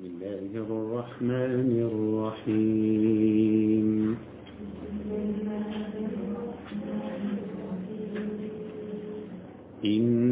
بسم الله الرحمن الرحيم. إنا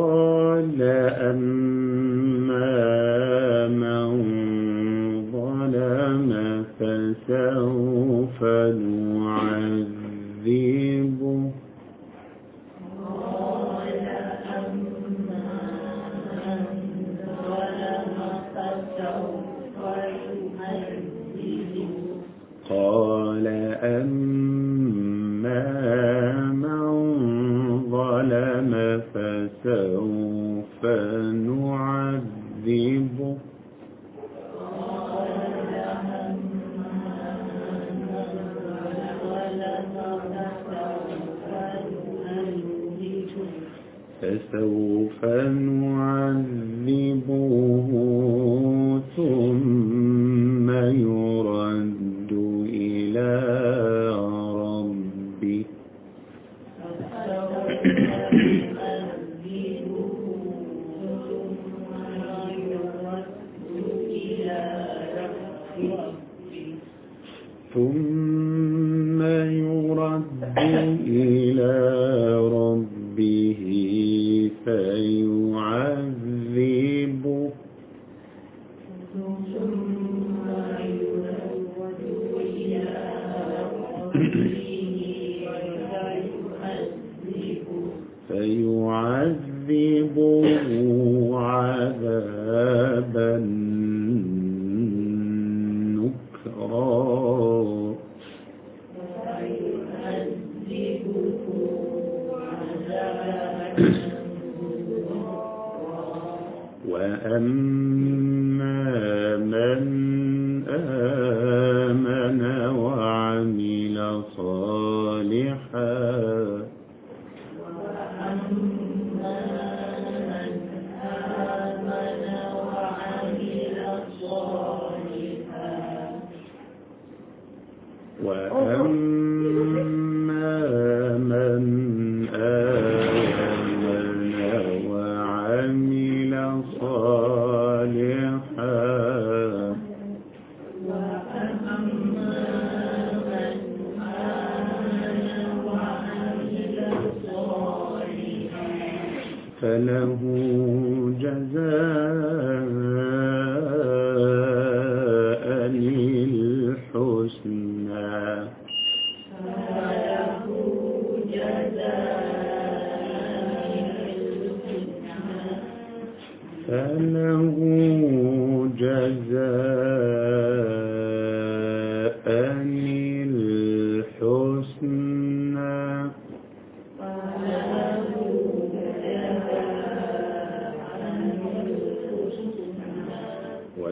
قال أما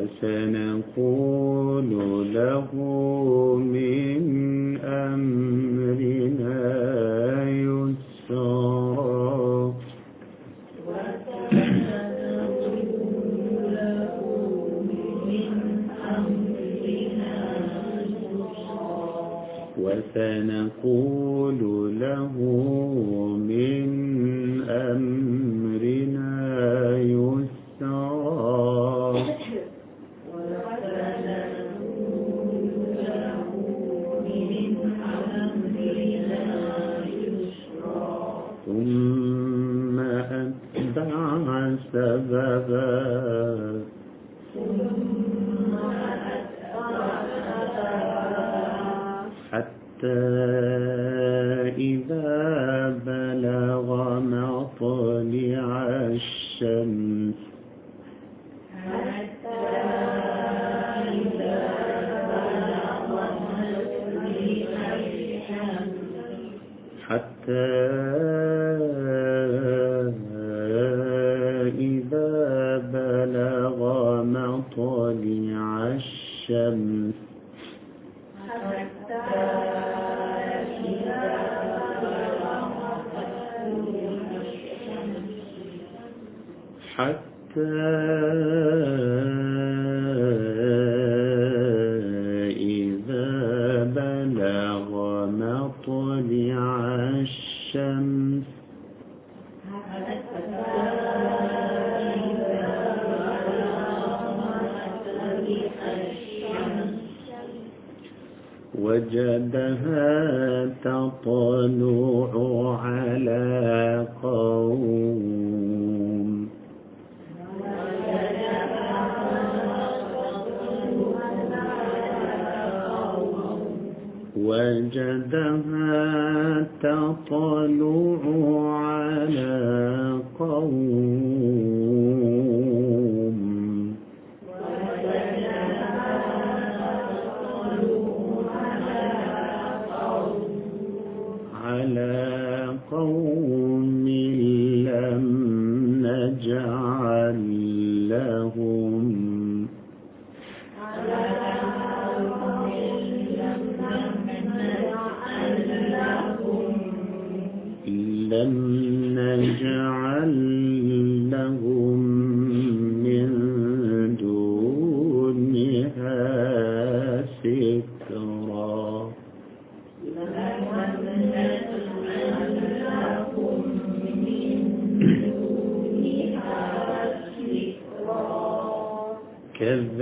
وسنقول له إذ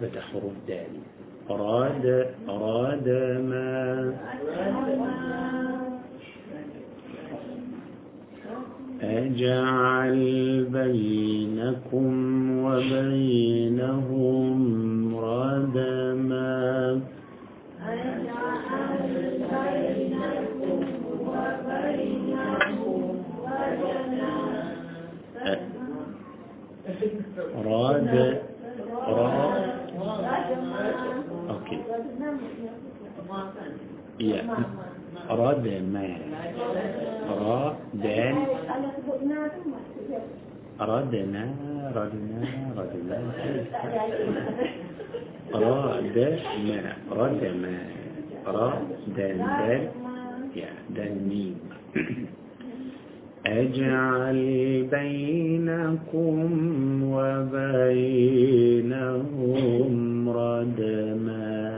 بدا حروف دال. راد ردما أجعل يا ردما را دال ردنا ردنا ردنا ردما ردما را دال دال يا دال ميم. أجعل بينكم وبينهم ردما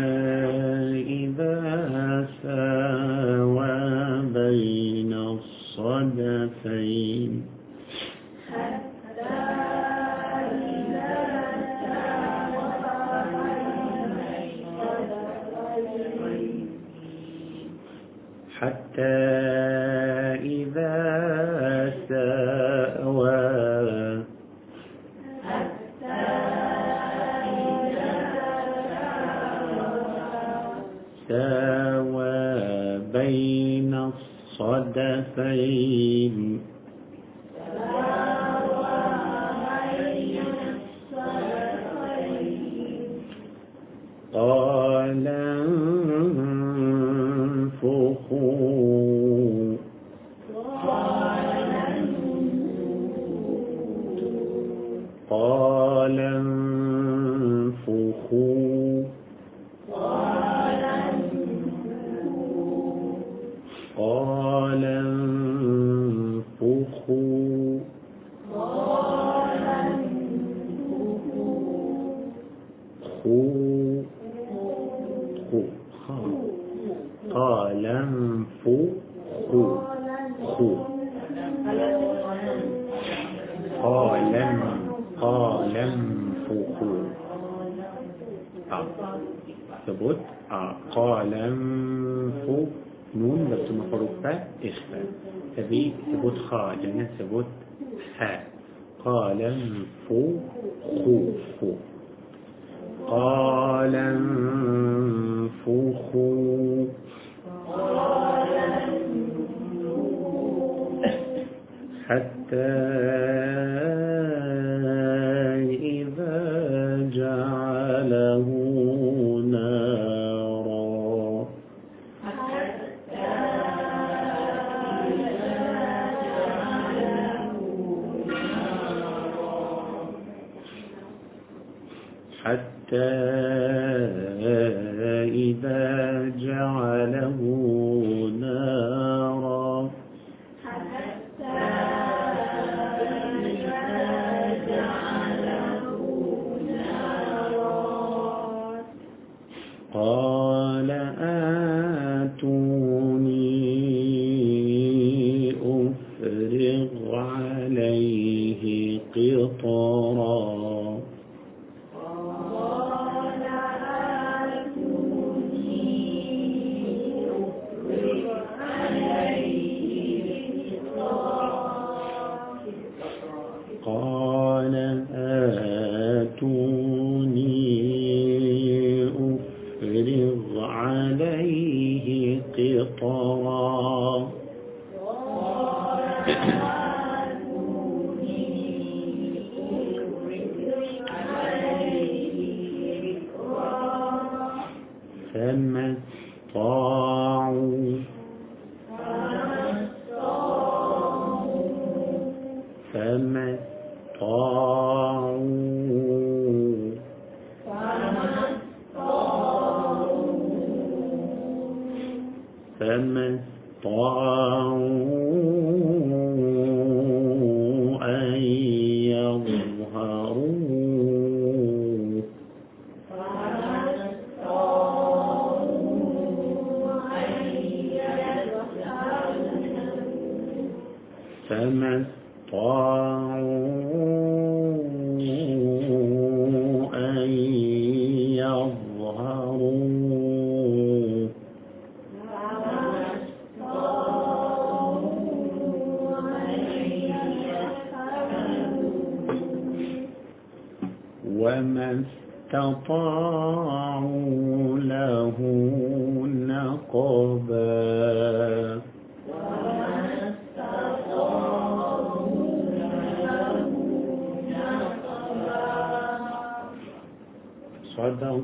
قال انفخوا خو قال قال انفخوا آه. ثبوت آه. قال انفخوا نون بس مفروضة إخفاء تبي ثبوت خاء جنة ثبوت حاء قال انفخوا خو قال انفخوا حتى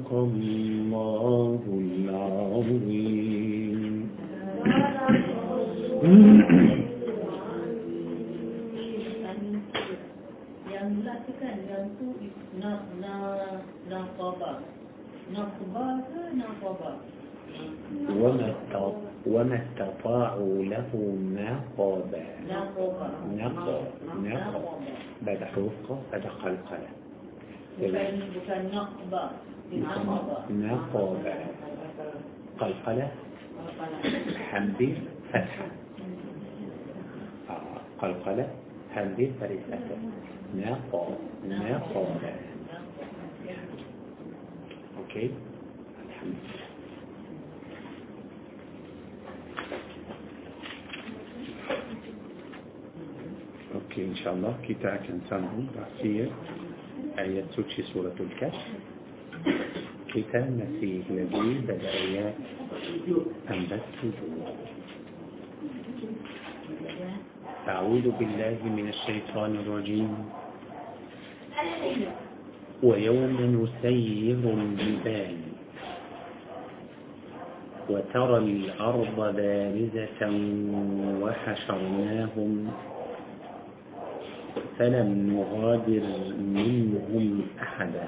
صدق الله العظيم وما استط- وما استطاعوا له نقبا naqaba نقب نقب بعد حروف قاف بعد قلقلة bukan bukan naqba نقبا قلقلة. حمدي فتحة. آه، قلقلة حمدي فريسة نقب نقب أوكي؟ الحمد. لله أوكي إن شاء الله. kita akan sambung tafsir ayat suci surah masih lagi pada ayat 47 أعوذ بالله من الشيطان الرجيم. ويوم نسير الجبال وترى الأرض بارزة وحشرناهم فلم نغادر منهم أحدا.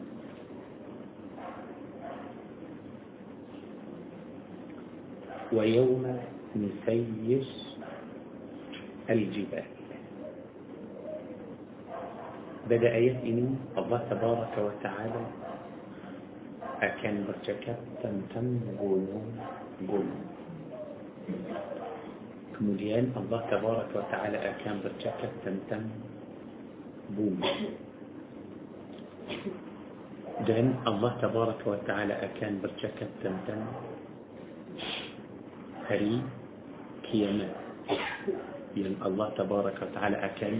ويوم نسيس الجبال. بدأ يبني الله تبارك وتعالى. أكان بركات تمتم جنون جنون كمليان الله تبارك وتعالى أكان بركات تمتم بوم دهن الله تبارك وتعالى أكان بركات تمتم كريم كيما يعني الله تبارك وتعالى أكل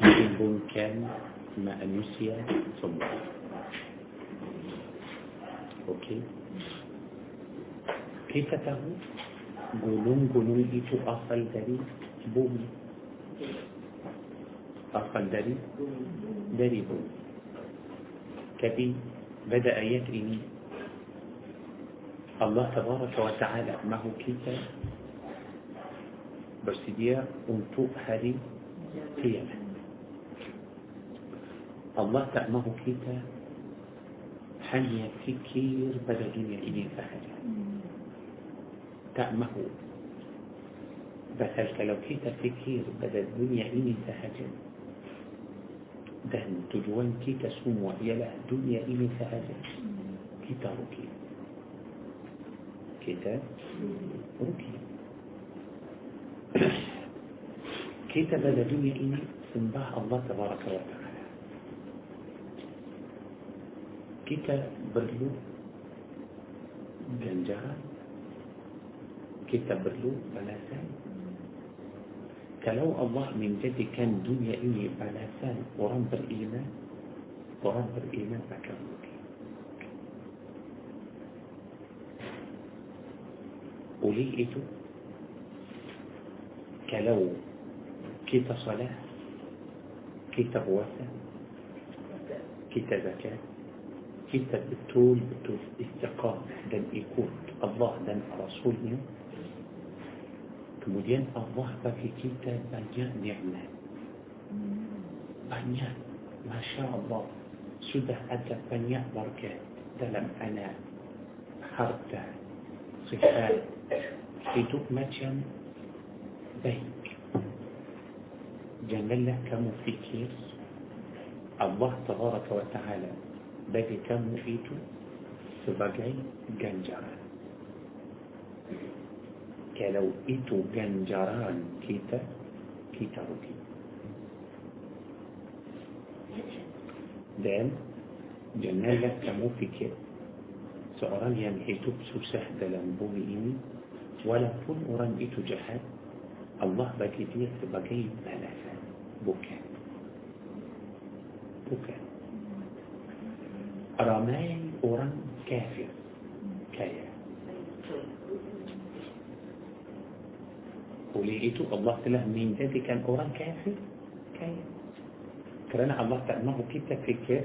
يحب كان ما أن يسيا ثم. أوكي. كيف تهو قولون قولون إتو أصل داري بومي أصل داري داري بومي كبي بدأ يتريني الله تبارك وتعالى ما هو كده بس دي انتو هري قيمة الله تأمه كيتا حني فكير بدلين يأيدين فهجا تأمه بسالك لو كيتا فكير بدلين يأيدين فهجا دهن تجوان كيتا سموا يلا دنيا إيمي فهجا كيتا ركيتا kita rugi kita pada dunia ini sembah Allah Tabaraka wa Ta'ala. Kita perlu ganjaran. Kita perlu balasan. Kalau Allah menjadikan dunia ini balasan orang beriman orang beriman akan rugi وليه إيه كلو كيت صلاة كيت غواثة كيت زكاة كيت بتول بتول استقاء دم إيكوت الله دم رسول منه. كمودين الله بكي كيت بانيا نعمة. بانيا ما شاء الله. سده أدى بانيا بركة. دلم أنا حرتان في حدوك ماتشان بيك. جمال لك كم في كير الله تبارك وتعالى بدي كم فيتو سبقعي جنجران. كلو إتو جنجران كيتا كيتا رجي دان جمال لك كم في كير سأران يم إتوب سوسه دلم بوين ولا فن أران إتو جهد الله بدي ديت بقي بلاف بوكا بوكا رمائي أران كافر. كايا. وليئتو الله تله من ذاتي كان أوران كافر؟ كاية كرانا الله تأمه كي تفكر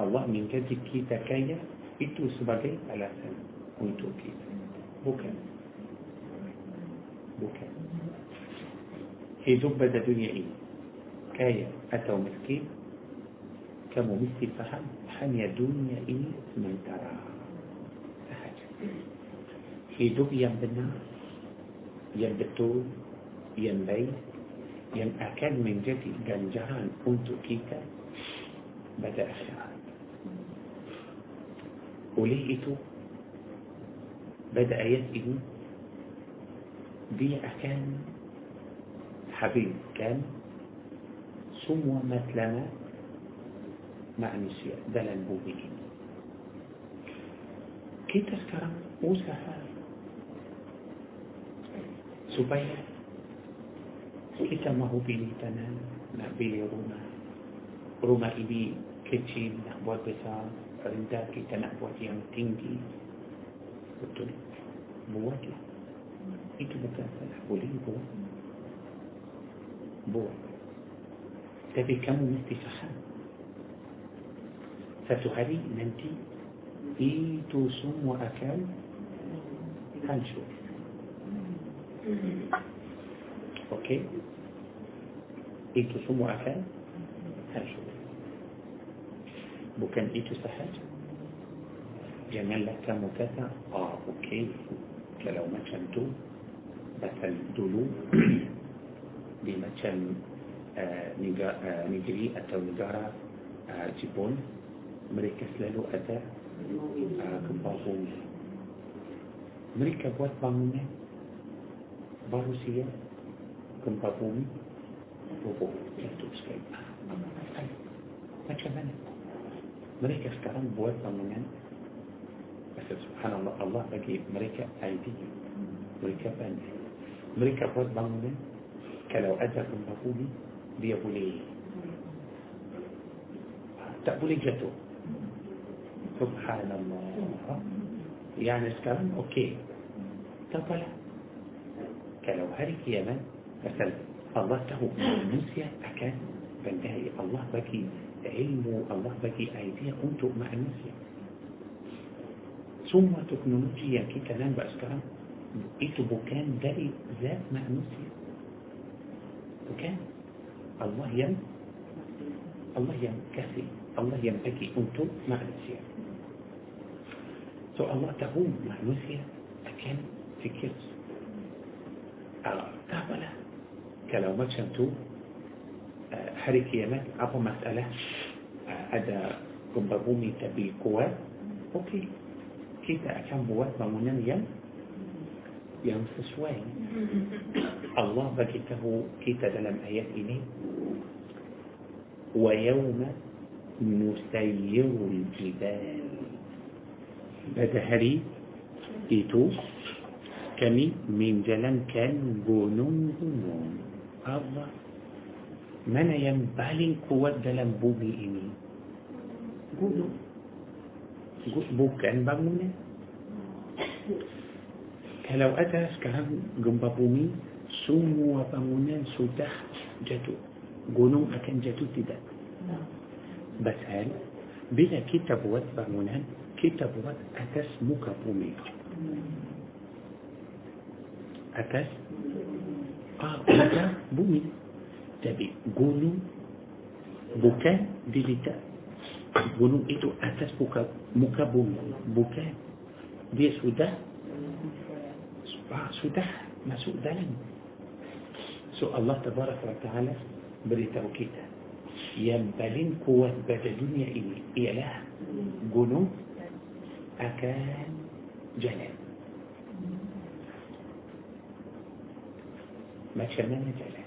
الله من ذاتي كي تكاية itu sebagai alasan untuk kita bukan bukan hidup pada dunia ini kaya atau miskin kamu mesti faham hanya dunia ini sementara sahaja. Hidup yang benar, yang betul, yang baik, yang akan menjadi ganjaran untuk kita pada akhirat. وليئته بدأ يسئل بيع كان حبيب كان ثم مثلما مع نسيا دلن بوبيين كيف تذكرم أوسها سبايا kita mahu beli tanah, nak روما rumah. Rumah ini kecil. فرنده که تنبوتیم تینگی بطولید بوده ایتو بکنه بولین بوده بوده تبی کمو نستی فخان فتوهری ننتی ایتو سوم و اکل هنشو اوکی ایتو سوم و اکل هنشو Bukan itu sahaja. Janganlah kamu kata, ah okey, kalau macam tu, pasal dulu di macam uh, uh, negeri atau negara uh, Jepun, mereka selalu ada uh, gempa bumi. Mereka buat bangunan baru siap gempa bumi roboh jatuh sekali. Macam mana? Mereka sekarang buat bangunan subhanallah Allah bagi mereka idea Mereka pandai Mereka buat bangunan Kalau ada gempa bumi Dia boleh Tak boleh jatuh Subhanallah Yani sekarang okey Tak apalah Kalau hari kiamat Pasal Allah tahu manusia akan pandai Allah bagi علم الله بكي ايديه كنت مع الناس ثم تكنولوجيا كي كلام بقى سكرام بقيتو بكان داري ذات مع الناس بكان. الله يم. الله يم كافي. الله يم بكي انتو مع الناس سو الله تقوم مع الناس أكان في كيرس. أه تابلا كلامات شنتو. Hari kiamat apa masalah uh, ada gempa bumi tapi kuat okey kita akan buat bangunan yang yang sesuai Allah bagi tahu kita dalam ayat ini yawma nusayyirul jibal pada hari itu kami menjalankan gunung-gunung Allah mana yang paling kuat dalam bumi ini? Gunung. Bukan bangunan. Kalau ada sekarang gempa bumi semua bangunan sudah jatuh. Gunung akan jatuh tidak? Pasal bila kita buat bangunan kita buat atas muka bumi. Atas ah, muka bumi tapi gunung bukan diletak gunung itu atas muka, muka bumi bukan dia sudah ah, sudah masuk dalam so Allah tabaraka wa ta'ala beritahu kita yang paling kuat pada dunia ini ialah gunung akan jalan macam mana jalan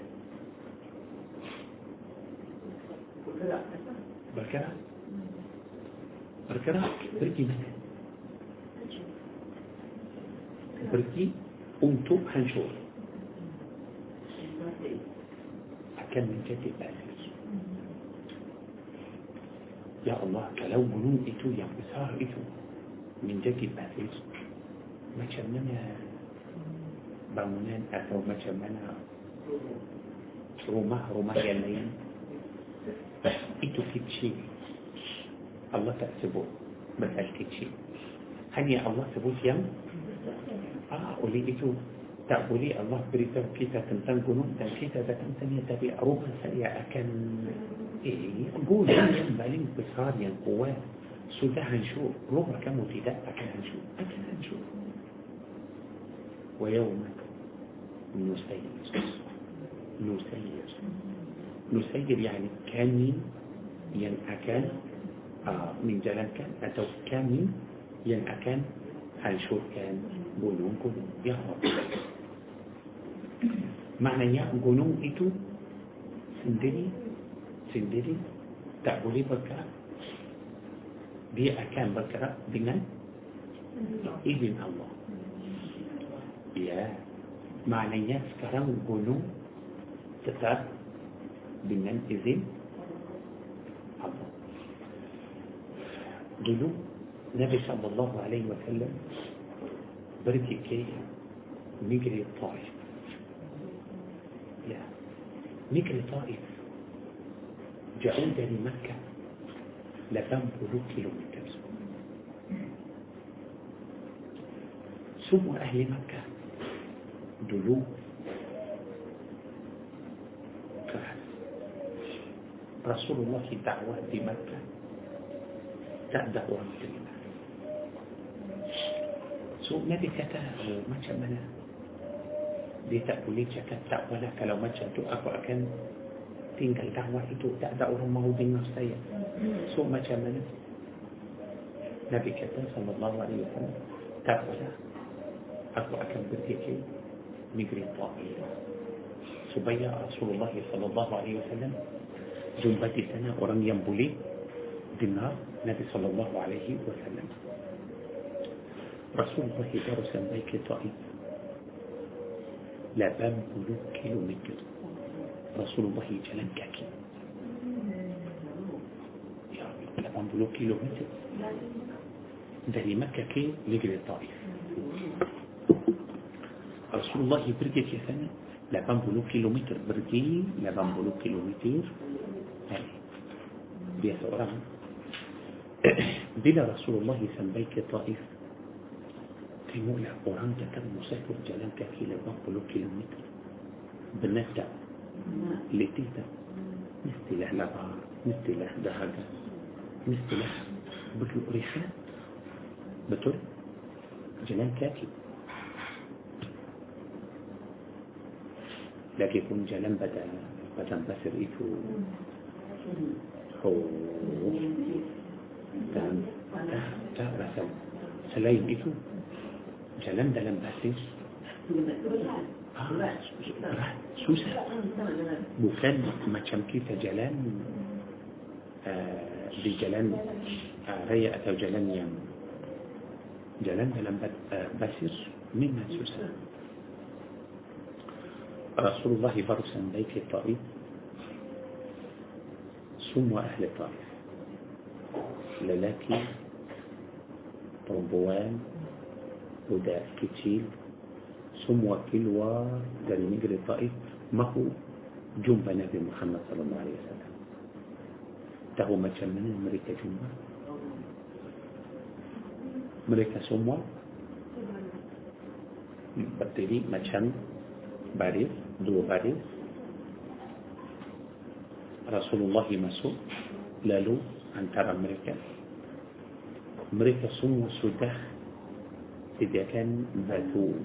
bergerak bergerak pergi mana pergi untuk hancur akan menjadi balis Ya Allah kalau gunung itu yang besar itu menjadi balis macam mana bangunan atau macam mana rumah-rumah yang lain itu kecil Allah tak sebut besar kecil hanya Allah sebut yang ah, oleh itu tak boleh Allah beritahu kita tentang gunung dan kita datang tanya tapi rumah saya akan eh, gunung yang paling besar yang kuat sudah hancur rumah kamu tidak akan hancur akan hancur ويوم نسير نسير نسير يعني كامي ينأكان من جلنكا أتو كامي ينأكان عن شركان بنون كنون يهرب معنى يا جنون إتو سندري سندري تعبولي بكرة دي أكان بكرة بنا إذن الله يا معنى يا سكرام جنون تتعب dengan izin Allah dulu Nabi sallallahu alaihi wasallam pergi ke negeri Taif ya negeri Taif jauh dari Makkah 80 kilometer semua ahli Makkah dulu keras Rasulullah dakwah di Makkah tak ada orang terima so Nabi kata macam mana dia tak boleh cakap tak apalah kalau macam tu aku akan tinggal dakwah itu tak ada orang mahu dengar saya so macam mana Nabi kata sallallahu alaihi wasallam tak apalah aku akan ke negeri Taif supaya Rasulullah sallallahu alaihi wasallam jumpa di sana orang yang boleh dengar Nabi sallallahu alaihi wasallam Rasulullah baru sampai ke Taif 80 kilometer Rasulullah jalan kaki ya 80 kilometer dari Makkah ke negeri Taif Rasulullah pergi ke sana 80 kilometer pergi 80 kilometer dia seorang bila بيت أوران بلا رسول الله سنبيك طائف. تيمولا أوران تتم مسافر جلان كاكي لبان قلو كيلومتر بنفتع لتيتا. مستلح لبار مستلح دهاجة مستلح بلو ريحان بتول جلان كاكي لكن يكون جلان بدا بدأ بسر إيكو dan tak, tak rasa selain itu jalan dalam ah, berat, susah bukan macam kita jalan uh, di jalan uh, raya atau jalan yang jalan dalam uh, basis memang susah Rasulullah baru sampai ke Taif ثم أهل طائف. للاكي طنبوان وداء كتيل ثم كلوا دار نجر طائف. ما هو؟ جنب نبي محمد صلى الله عليه وسلم. تهو مجمعنا مريكا جنبا مريكا ثم بطريق مجمع باريس دو باريس. Rasulullah masuk lalu antara mereka mereka semua sudah sediakan batu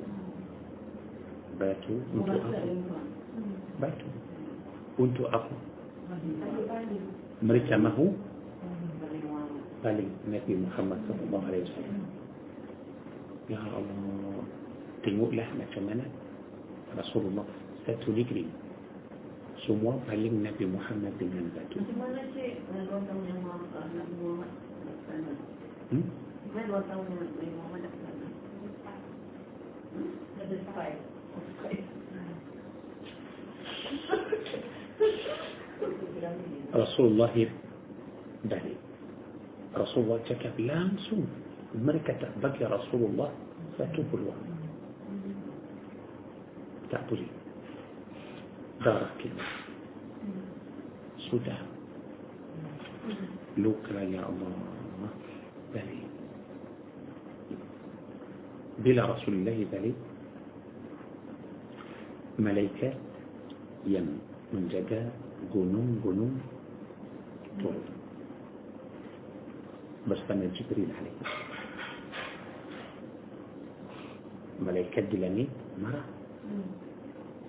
batu untuk apa? Batu untuk apa? Mereka mahu paling Nabi Muhammad sallallahu alaihi wasallam. Ya Allah, tengoklah macam mana Rasulullah satu negeri semua paling Nabi Muhammad dengan batu. Hmm? Rasulullah balik Rasulullah cakap langsung mereka tak bagi Rasulullah satu peluang tak boleh دارك سودان لوكرا يا الله. بلي. بلا رسول الله بلي. ملائكة يم من جدا جنون جنون طول. بس أنا جبريل عليه ملائكة دلاني مرة.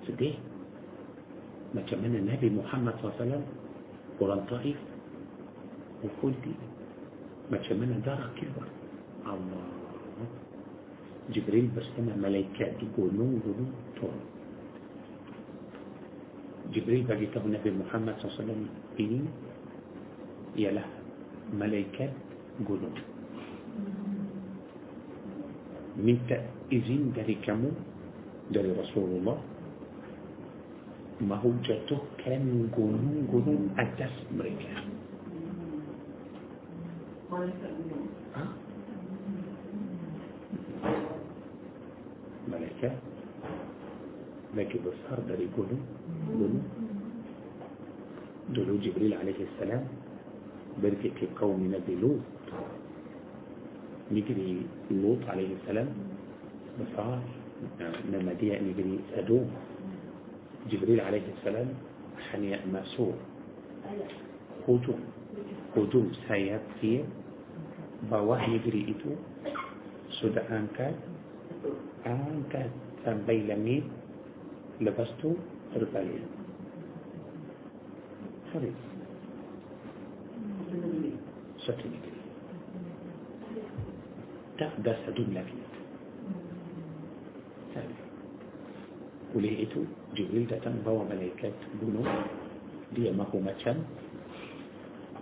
سديه ما مكمن النبي محمد صلى الله عليه وسلم قرآن طائف وكل ما مكمن دار كبر. الله. جبريل بس ملايكات جنون جنون قولون طول. جبريل بقي طب النبي محمد صلى الله عليه وسلم بين يلاه ملائكة قولون من تأذين داري كمو داري رسول الله. Mahu jatuhkan gunung-gunung atas mereka. Ha? Malaikat lagi besar dari gunung gunung dulu Jibril alaihi salam pergi ke kaum Nabi Lut negeri Lut alaihi salam besar nama dia negeri Sadum جبريل عليه السلام حني مسور خدو أيوة. خدو سياب كي بواه يجري إتو سود آنكاد. آنكاد. سنبي لميد لبستو ربالي. خريص سوتي نجري تا دا ثالث oleh itu Jibril datang bawa malaikat gunung dia mahu macam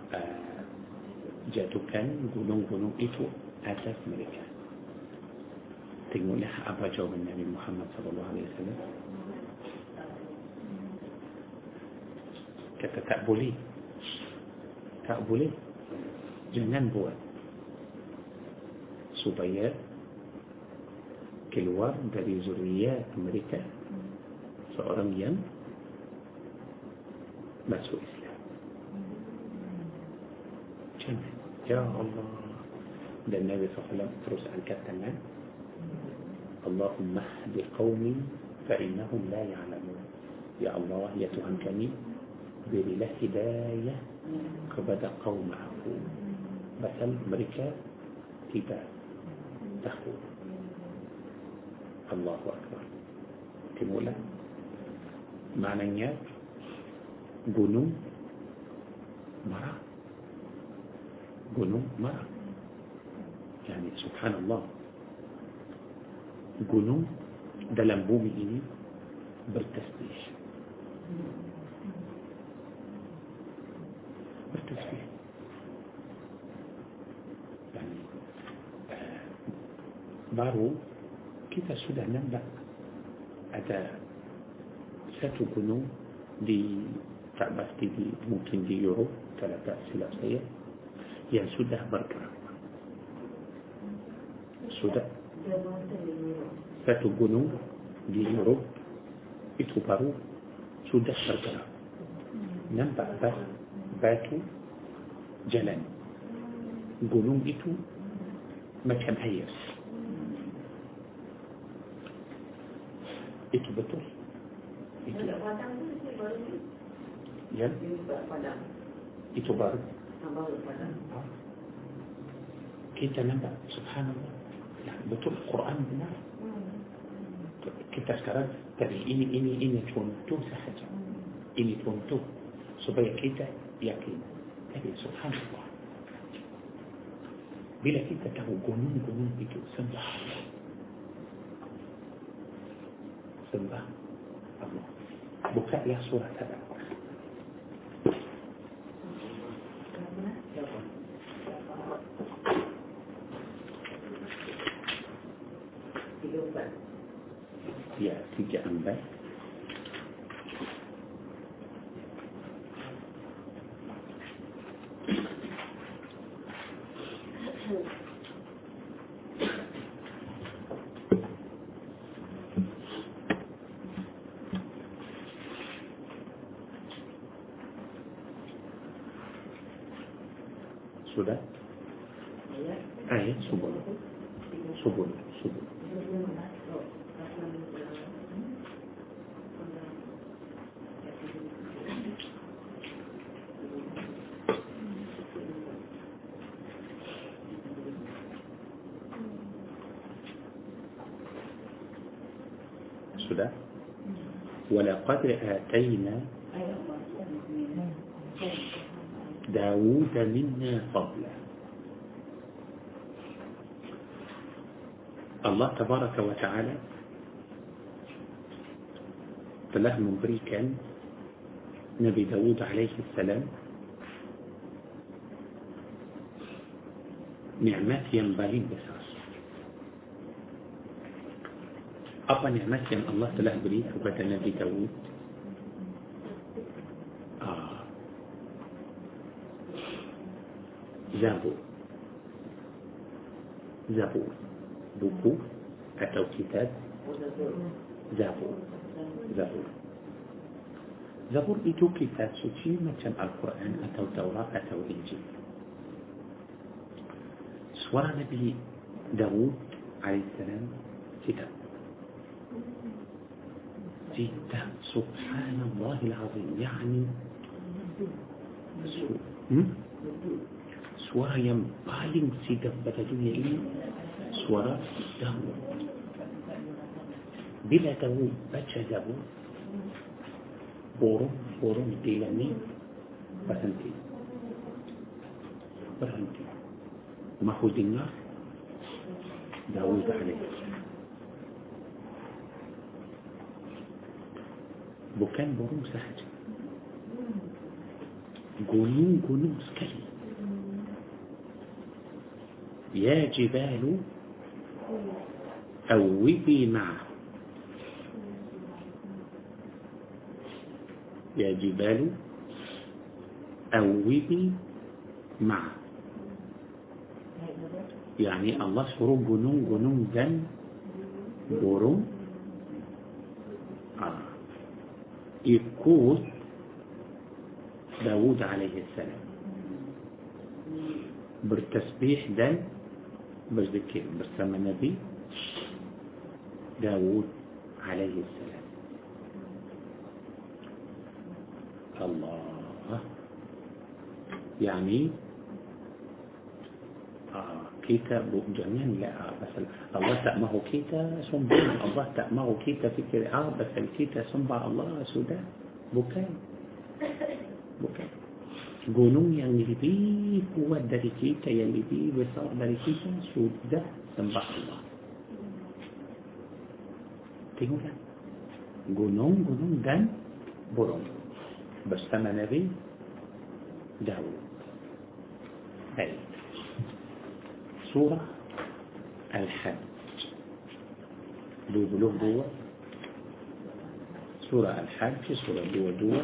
uh, jatuhkan gunung-gunung itu atas mereka tengoklah apa jawaban Nabi Muhammad wasallam kata tak boleh tak boleh jangan buat supaya keluar dari zuriat mereka seorang yang masuk Islam jangan ya Allah dan Nabi SAW terus angkat tangan اللهم اهد قومي فإنهم لا يعلمون يا الله يا Tuhan kami berilah hidayah kepada kaum aku pasal mereka tidak tahu Allahu Akbar maknanya gunung marah gunung marah yani subhanallah gunung dalam bumi ini bertasbih bertasbih yani, uh, baru kita sudah nampak ada satu gunung di tak pasti di mungkin di Europe kalau tak silap saya yang sudah bergerak sudah satu gunung di Europe itu baru sudah bergerak nampak batu jalan gunung itu macam air itu betul itu. Ya. Itu baru. Kita nampak subhanallah. Ya, betul Quran benar. Kita sekarang dari ini ini ini contoh sahaja. Ini contoh supaya kita yakin. Tapi subhanallah. Bila kita tahu gunung-gunung itu sembah. Sembah bukalah surat al-Baqarah ya tiga empat sudah ayat subul subul subul sudah ولقد آتينا داود منا فضلا الله تبارك وتعالى telah memberikan Nabi Dawud alaihi salam nikmat yang paling besar. Apa nikmat yang Allah telah beri kepada Nabi Dawud? Ah. Zabur. Zabur. Buku atau kitab Zabur. Zabur. Zabur itu kitab suci macam Al-Quran atau Taurat atau Injil. Suara Nabi Dawud alaihissalam كتاب ستة سبحان الله العظيم. يعني سورة ينبالي سيدة بدلية سورة داود بلا داود بچا داود بورو بورو ديلاني بسنتي. برهنتي ما خوزينا داود عليه. السلام بوكان بروس حاجة جنون جنون سكلي يا جبال أوبي معه. يا جبال أوبي معه. يعني الله شروع جنون جنون ذن برون يكوت داود عليه السلام. بالتسبيح دن بالذكر بسم النبي داود عليه السلام. الله. يعني كيتا جميل لا بس الله تأمه كيتا سنبا الله تأمه كيتا في كل آه بس الكيتا سنبا الله سودا بكان بكان جنون يلي بي قوة داري كيتا يلي بي وصار داري كيتا سودا سنبا الله. تقول جنون جنون دان برون بس تمنى بي داود. هاي. سورة الحج دو بلوغ دوا سورة الحج سورة دوا دوا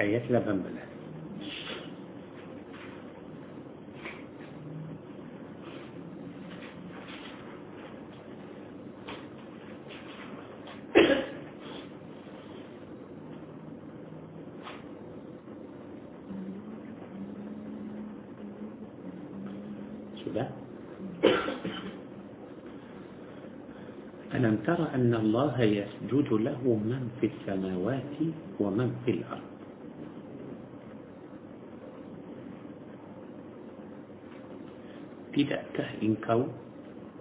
آيات لبن بلاد sudah ألم تر أن الله يسجد له من في السماوات ومن في الأرض؟ ينكو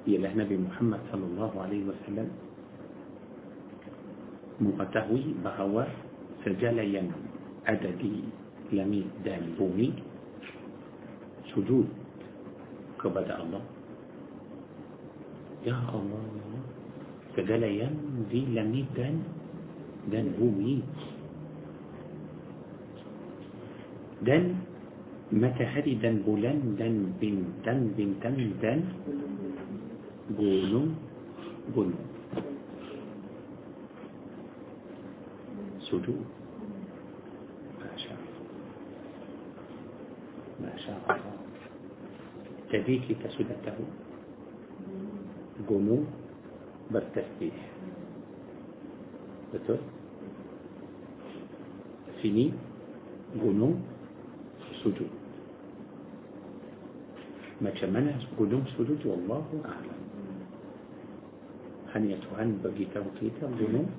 إلى نبي محمد صلى الله عليه وسلم. مقتهوي بهوى سجليا أددي لمي دال بومي سجود كبد الله. يا الله سجليا ذي لمي دال دال بومي دال متى هدي دن بولن دن بن دن بن دن دن بولن بولن. سدو ما شاء ما شاء تبيكي تسدته بولن. بالتسبيح. بتقول فيني. بولن. سجود ما كمان قدوم سجود والله أعلم. هني تهان بقي توقيت قدوم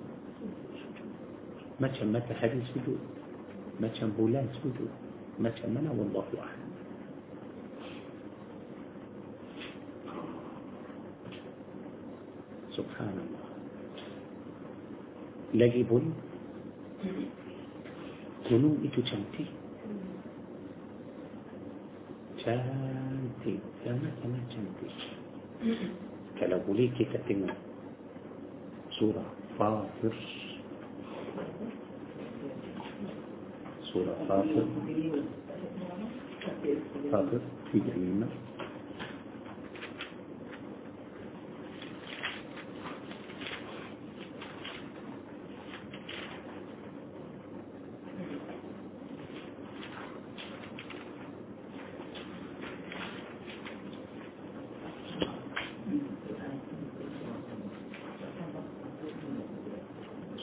ما كم تحدي سجود ما كم بولان سجود ما كمان والله أعلم. سبحان الله لقي بول قدوم إتو cantik sangat-sangat cantik kalau boleh kita tengok surah Fatir surah Fatir Fatir 35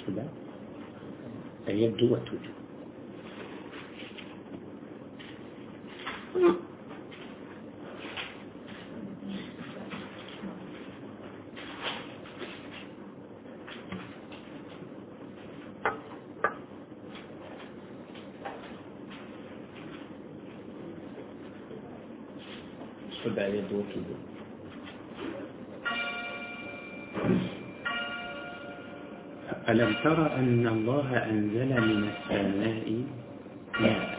sudah ayat dua tujuh ayat dua tujuh ألم تر أن الله أنزل من السماء ماء؟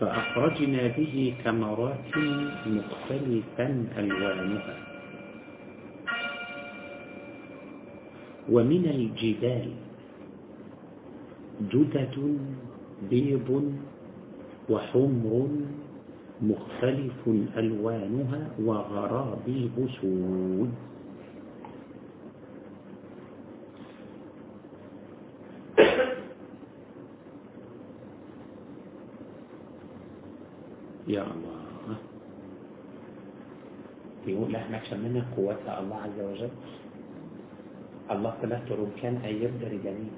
فأخرجنا به ثمرات مختلفا ألوانها. ومن الجبال جدد بيض وحمر مختلف ألوانها وغرابيب سود يا الله. يقول إحنا شمنا قوة الله عز وجل؟ الله telah turunkan ayat dari langit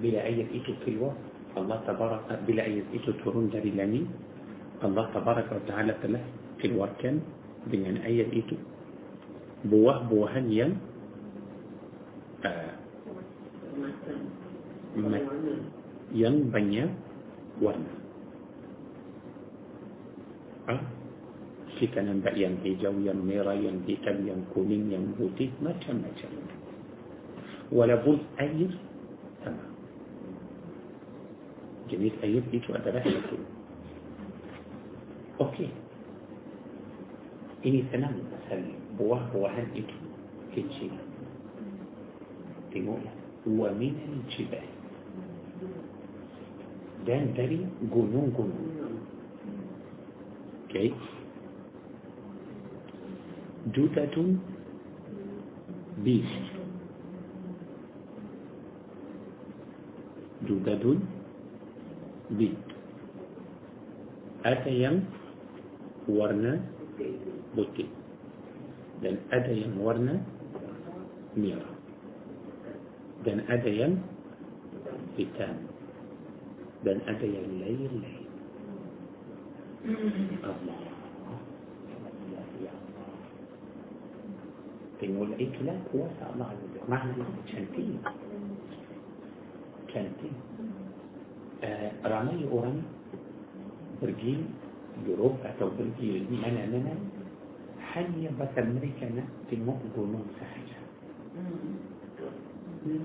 bila ayat itu keluar الله تبارك بلا أيز إيش تورون داري لاني الله تبارك وتعالى تله في الوركن بين أن أيز إيتو بوه بوهن ين. آه. ين بنيا ورنا. آه؟ في ين بقيا بيجو ين ميرا ين بيتم ين كونين ين بوتي ما تم ما تم ولا بوز أيز Jenis air itu adalah satu. Okey. Ini senang pasal buah-buahan itu kecil. Tengoklah. Wa minal jibal. Dan dari gunung-gunung. Okey. جدد بيض جدد بيض ada yang warna putih dan ada yang warna merah dan ada yang hitam dan ada yang lain-lain Allah tengok itulah kuasa Allah Azza wa Jalla cantik cantik uh, ramai orang pergi Europe atau pergi di mana-mana hanya pasal mereka nak tengok gunung sahaja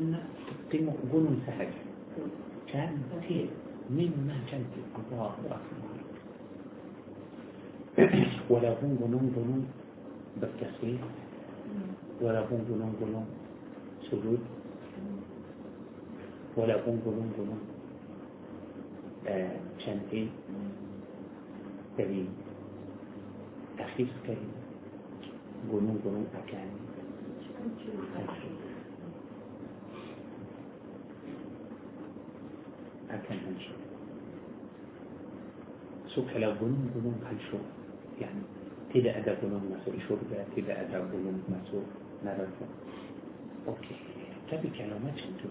nak tengok gunung sahaja cantik memang cantik Allah Akbar walaupun gunung-gunung bertasbih walaupun gunung-gunung sujud walaupun عشان إيه تبين تخيص كريم جنون جنون اكان اكان هنشو سوك لا جنون جنون هنشو يعني تبا ادا جنون مسو شربة تبا ادا جنون مسو نرجو أوكي تبي كلمات شنتو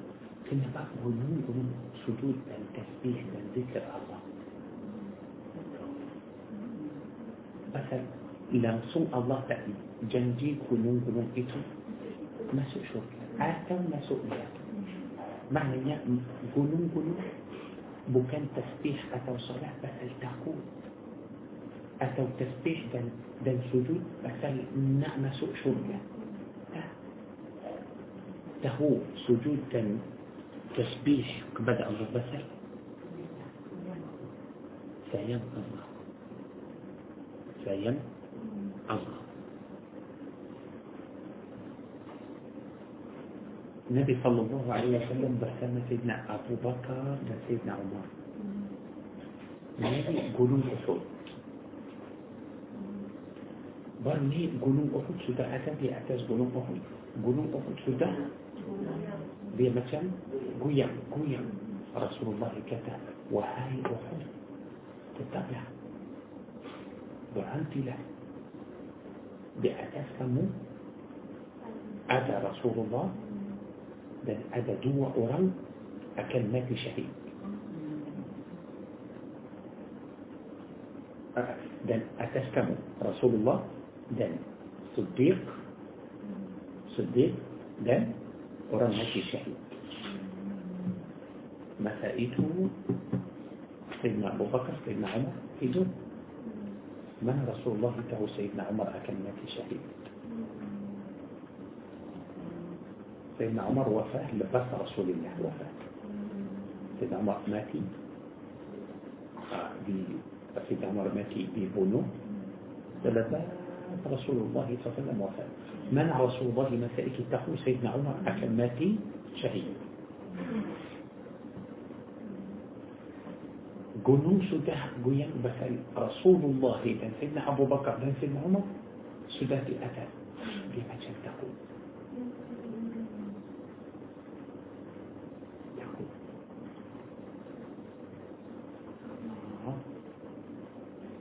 كنا بعض غنون غنون سجود بان تسبيح ذكر الله. مثلا لو لنصو الله تعالى جنجي غنون غنون إتو ما سوء شرك. آتو ما سوء معنى غنون غنون بكان تسبيح أتو صلاة بس التقوى. أتو تسبيح بان بان سجود بس نعم سوء شرك. تهو سجود تنو التسبيح بدأ بالبثر فين الله. فين الله. النبي صلى الله عليه وسلم بسم سيدنا أبو بكر لسيدنا عمر. النبي قولون اصول بار ني قولون اصول سوداء اتن دي اعتز قولون اصول قولون اصول سوداء dia macam goyang, goyang. Rasulullah kata, wahai Uhud, tetaplah. Berhentilah. di atas kamu ada Rasulullah dan ada dua orang akan mati syahid dan atas kamu Rasulullah dan Siddiq Siddiq dan mati syahid masa itu Sayyidina Abu Bakar Sayyidina Umar hidup mana Rasulullah tahu Sayyidina Umar akan mati syahid سيدنا عمر وفاة لبس رسول الله وفاة سيدنا عمر ماتي سيدنا عمر ماتي ببنو لبس رسول الله صلى الله عليه وسلم وفاة منع رسول الله مسائك التقوى سيدنا عمر حكم مات شهيد. جنوس ده جيان بسال رسول الله بن سيدنا أبو بكر بن سيدنا عمر سده الأذى لما جل تقول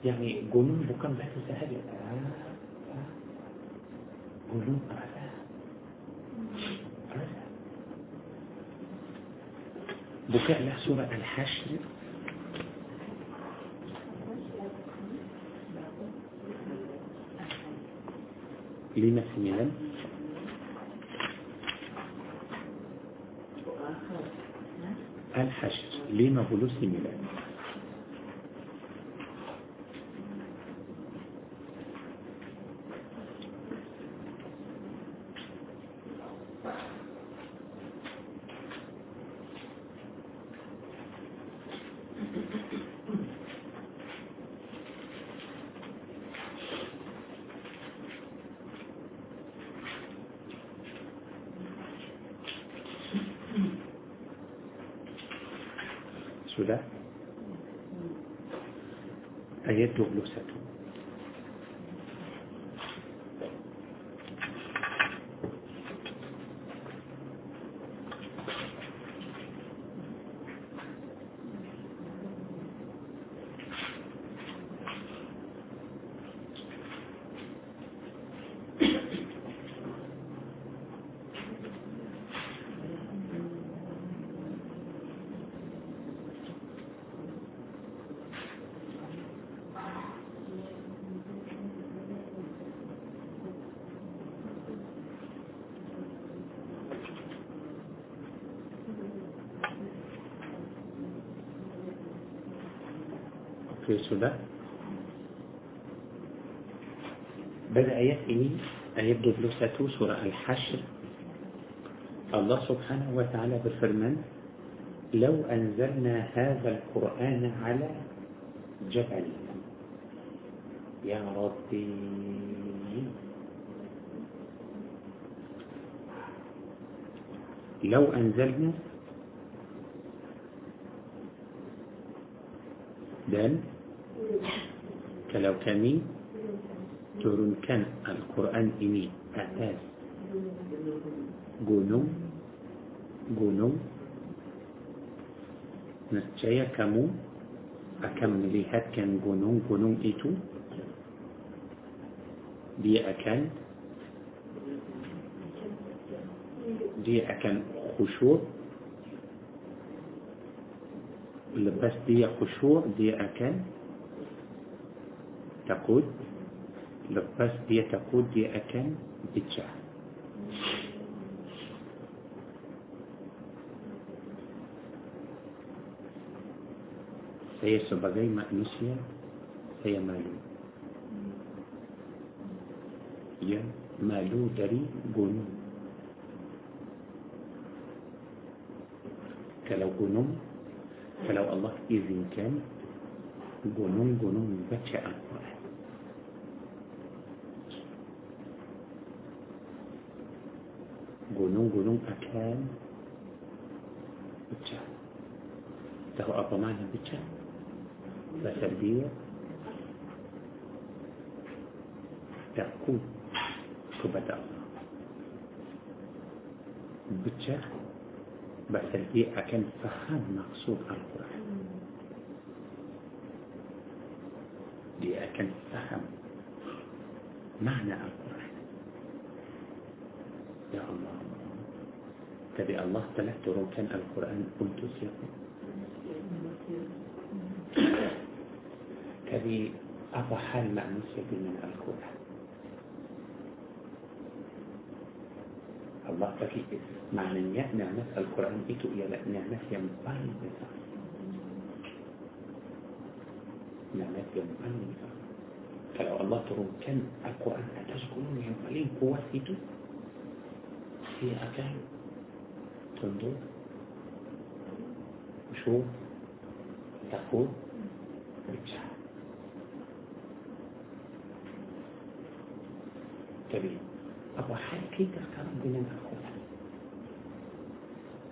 يعني جنون بكم بس سهل. آه. القلوب بكاء لا سورة الحشر. لما سمينا الحشر. لما بلو سمينا لساتو سورة الحشر. الله سبحانه وتعالى بفرمان لو أنزلنا هذا القرآن على جبل. يا ربي. لو أنزلنا. دل كلو كمين turunkan Al-Quran ini atas gunung gunung nescaya kamu akan melihatkan gunung-gunung itu dia akan dia akan khusyuk lepas dia khusyuk dia akan takut لبس دي تقود دي أكن بيتشا سيا سبغي مأنسيا سيا مالو. يا مالو دري قنو كلو قنو فلو الله إذن كان قنو قنو بجا أكبر gunung-gunung akan pecah tahu apa makna pecah bahasa dia takut kepada Allah pecah bahasa dia akan faham maksud Al-Quran dia akan faham معنى القرآن يا الله تبي الله telah turunkan Al-Quran untuk siapa? Tapi apa hal manusia dengan Al-Quran? Allah bagi maknanya nikmat Al-Quran itu ialah nikmat yang paling besar. Nikmat yang paling besar. Kalau Allah turunkan Al-Quran atas gunung yang paling kuat itu, dia akan تبدو؟ يشوف يقول يرجع جميل طيب، أبو حال كيف تركب بنا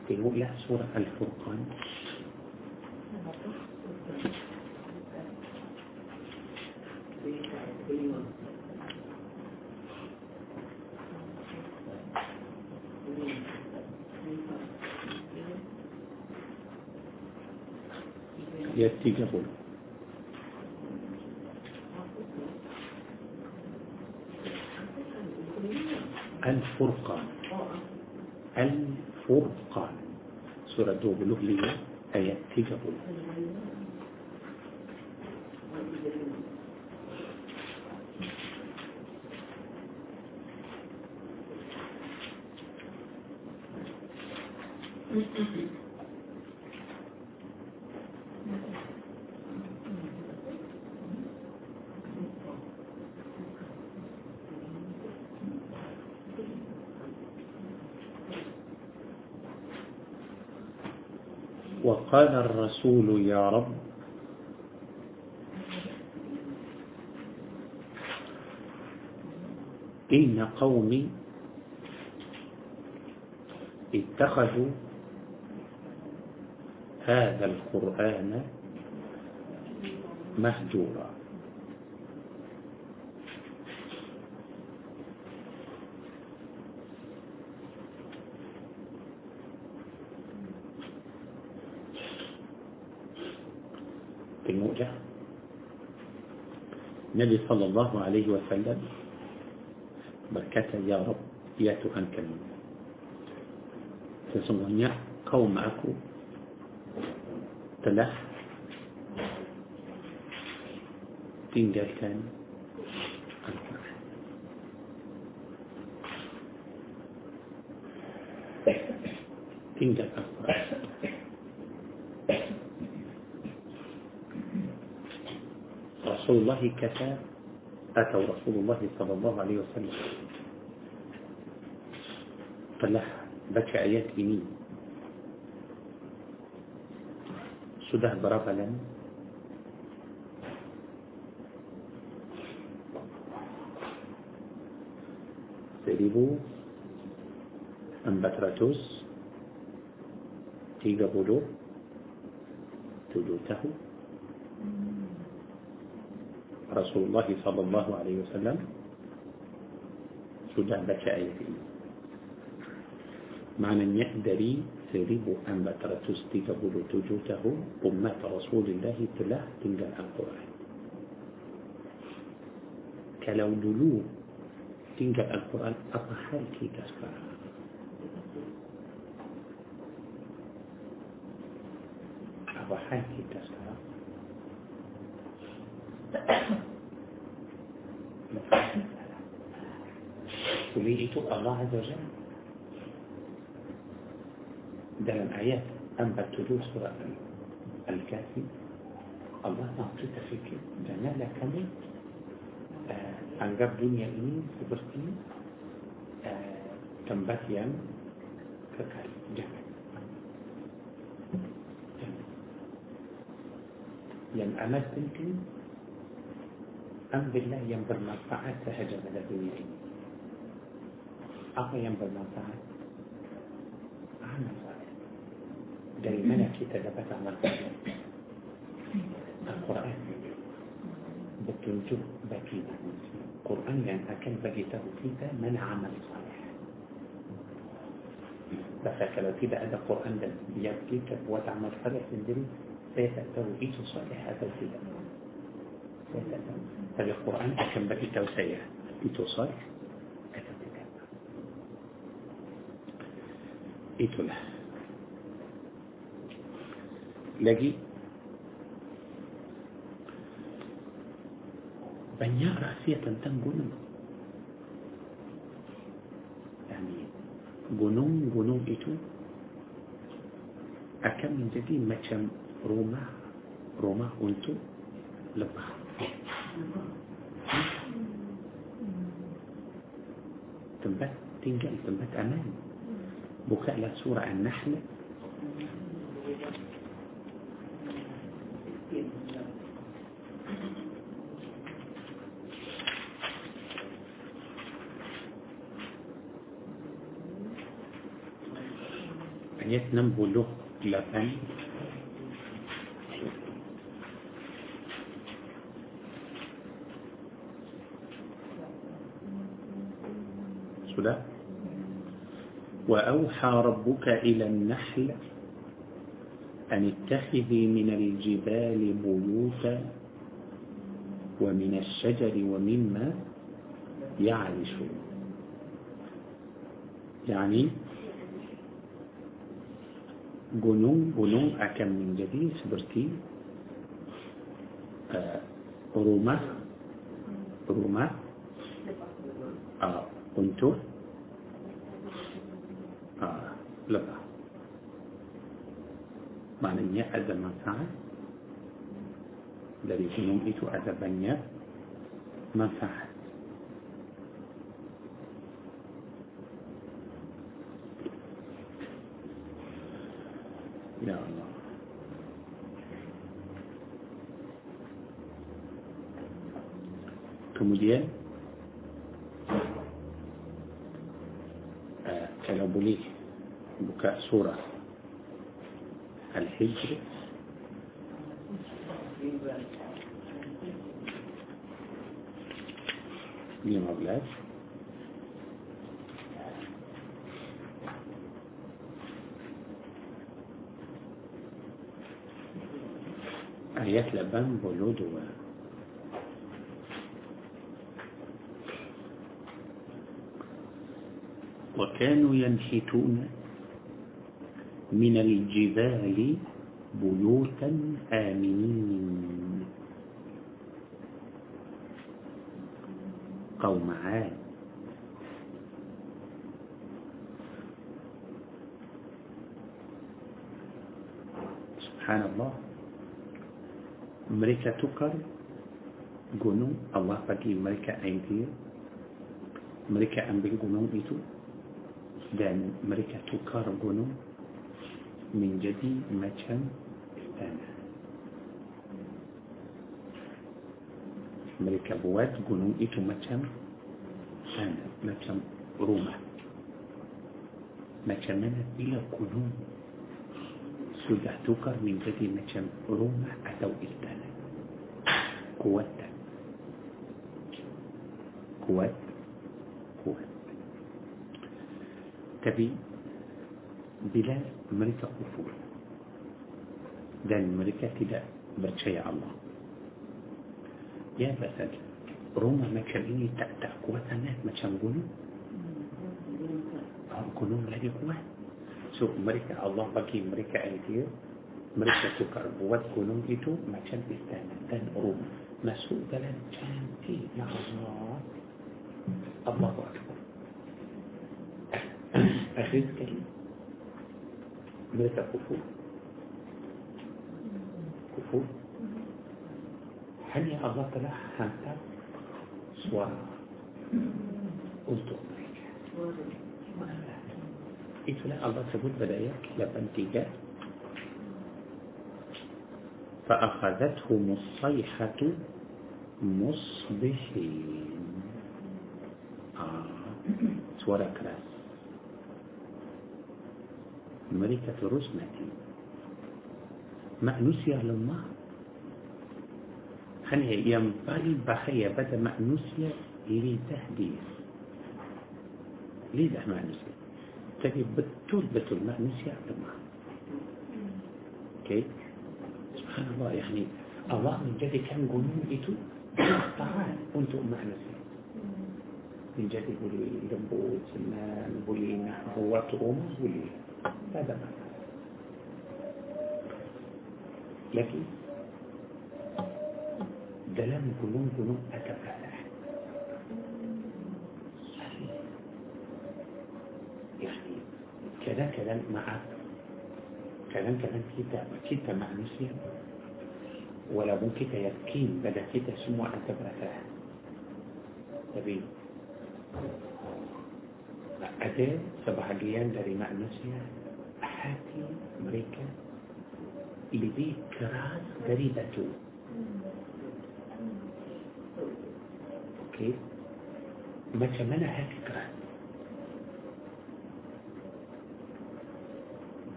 في رؤيا سورة الفرقان. الفرقان. الفرقان. سورة دوب لغلية آيات تجابل وقال الرسول يا رب. إن قومي اتخذوا هذا القرآن مهجورا. زوجة. نبي صلى الله عليه وسلم بركة يا رب يا تهان كلمة تسمعني قوم أكو تلح تنجل كان الله كفى أتوا رسول الله صلى الله عليه وسلم. طلعها بكى آيات بنين سده برغلا سيريبو أمبتراتوس تيجا بولو تلوته رسول الله صلى الله عليه وسلم سودا بك أيدي معنى يقدري سيريب أن بكرة تستيقظ تجوته أمة رسول الله تلا تنقل القرآن كلو دلو تنقل القرآن أطحال كي تسفر أطحال كي تسفر يريد الله عز وجل. ده من آيات أم بتدور سورة الكافي. الله ما هو تتفك دعنا لكم آه عن قبل دنيا إني سبرتي آه تنبتيا ككال جمع لأن أما تنكي أم بالله ينبر مرفعات سهجة من الدنيا إني. Apa yang bermanfaat amal saleh dari mana kita dapat amal saleh Al-Quran betunjuk bagi manusia Quran yang akan bagi tahu kita mana amal saleh Bahkan kalau tidak ada Quran dan yang kita buat amal saleh sendiri saya tak tahu itu saleh atau tidak saya tak tahu tapi Quran akan bagi tahu saya itu sah itulah. Lagi? Banyak rahsia tentang gunung. Yani gunung-gunung itu akan menjadi macam rumah rumah untuk lebah. Tempat tinggal tempat aman بكاء لا سورة عن نحلة آيات نمبو له لفن سلام وأوحى ربك إلى النحل أن اتخذي من الجبال بيوتا ومن الشجر ومما يعرشون يعني gunung-gunung akan menjadi seperti uh, rumah rumah uh, untuk لبا معنى هذا من ساعه الذي كنون إتو أدبني من ساعه يا الله. سورة الحجر. لما بلاد آيات لبن بلودوة وكانوا ينحتون من الجبال بيوتا آمنين. قوم عاد. سبحان الله. مريكا تكر جنو الله بكي مريكا عيدية مريكا أمبين جنو إيتو دان أمريكا تكر جنو من جدي مجم استانا ملك بوات قنون إتو مجم استانا مجم روما. مجم منا إلى قنون سودة تكر من جدي مجم روما أتو استانا قوات. قوات. قوات. تبي bila mereka kufur dan mereka tidak percaya Allah ya pasal rumah macam ini tak tak kuat sangat macam gunung oh, gunung lagi kuat so mereka Allah bagi mereka idea mereka tukar buat gunung itu macam istana dan rumah masuk dalam cantik ya Allah Allahu Akbar akhir sekali ليس كفور كفور هل الله تعالى حتى سوار قلت إذن الله تبود بداية لبن تيجا. فأخذتهم الصيحة مصبحين. آه. سوار كراس ملكة رسمة. مأنوسية لله خليها ينبغي بحية بدا مأنوسية إلي تهديف ليه مأنوسية تبي بتربة المأنوسية لله كيف؟ سبحان الله يعني الله من جد كان قلوم إتو؟ تعال أنتو مأنوسية من جد يقولوا يلبوا سنان بولينا هو تقوم بولينا هذا. ما لكن دلام كلهم كلهم أتفالح يعني كذا كلام مع كلام كلام كتا كتا مع نسيا ولا بو كتا يبكين بدا كتا سمو أتفالح تبين. Ada sebahagian dari manusia hati mereka lebih keras dari batu okey macam mana hati keras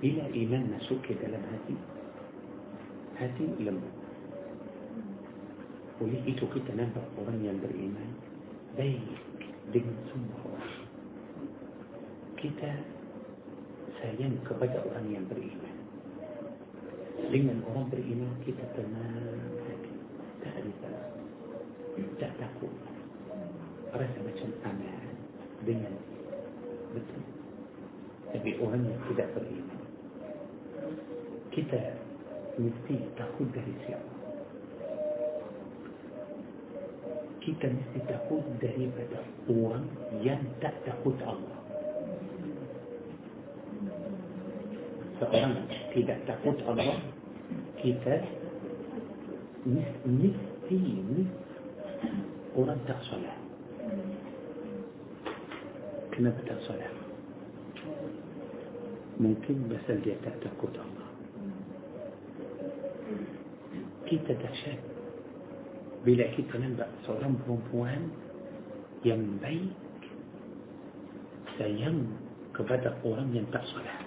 bila iman masuk ke dalam hati hati lembut oleh itu kita nampak orang yang beriman baik dengan semua orang kita sayang kepada orang yang beriman. Dengan orang beriman kita tenang. Hati tak risau tak takut. Rasa macam aman. Dengan betul. Tapi orang yang tidak beriman kita mesti takut dari siapa? Kita mesti takut daripada orang yang tak takut Allah seorang tidak takut Allah kita mesti orang tak salat kenapa tak salat mungkin pasal dia tak takut Allah kita dahsyat bila kita nampak seorang perempuan yang baik sayang kepada orang yang tak salah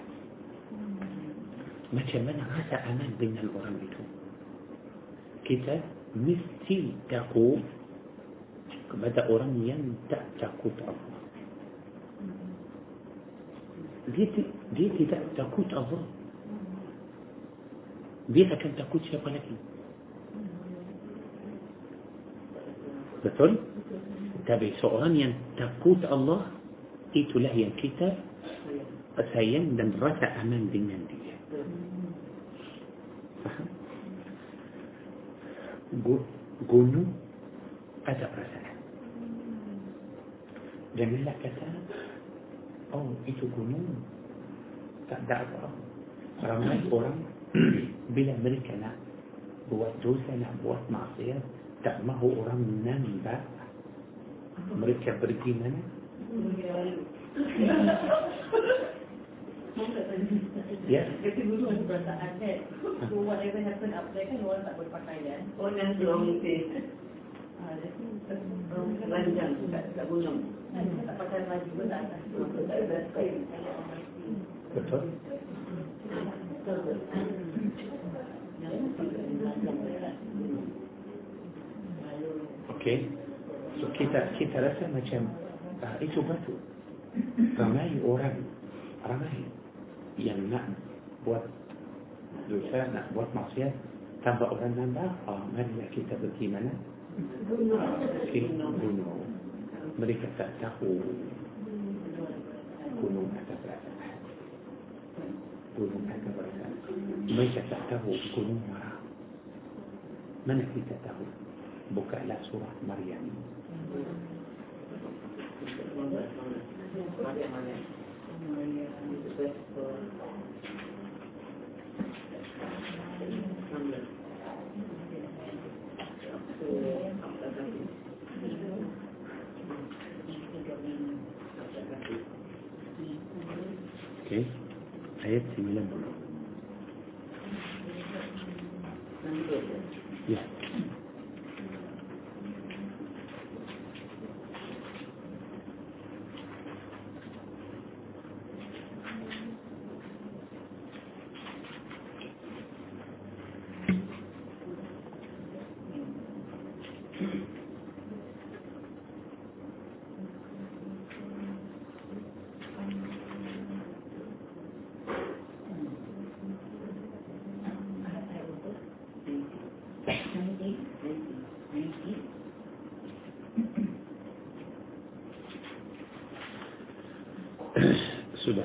macam mana rasa aman dengan orang itu kita mesti takut kepada orang yang tak takut Allah dia, dia tidak takut Allah dia akan takut siapa lagi betul tapi seorang yang takut Allah itulah yang kita sayang dan rasa aman dengan dia gunung ada perasaan. Janganlah kata oh itu gunung tak ada apa. Ramai orang bila mereka nak buat dosa nak buat maksiat tak mahu orang nampak mereka pergi mana Ya. Jadi dulu ada perasaan kan. So whatever happen up there kan orang tak berpakaian. Oh, yang belum. Ah, jadi Lanjang gunung. Kita tak pakai baju pun tak atas. Tak ada sekali. betul okey so kita kita rasa macam ah, itu batu ramai orang ramai buat dosa nak buat maksiat tanpa orang nampak oh, marilah kita pergi mana ke gunung mereka tak tahu gunung ada perasaan gunung ada perasaan mereka tak tahu gunung marah mana kita tahu bukalah surah Maryam Okey. Ayat 90. Ya. sudah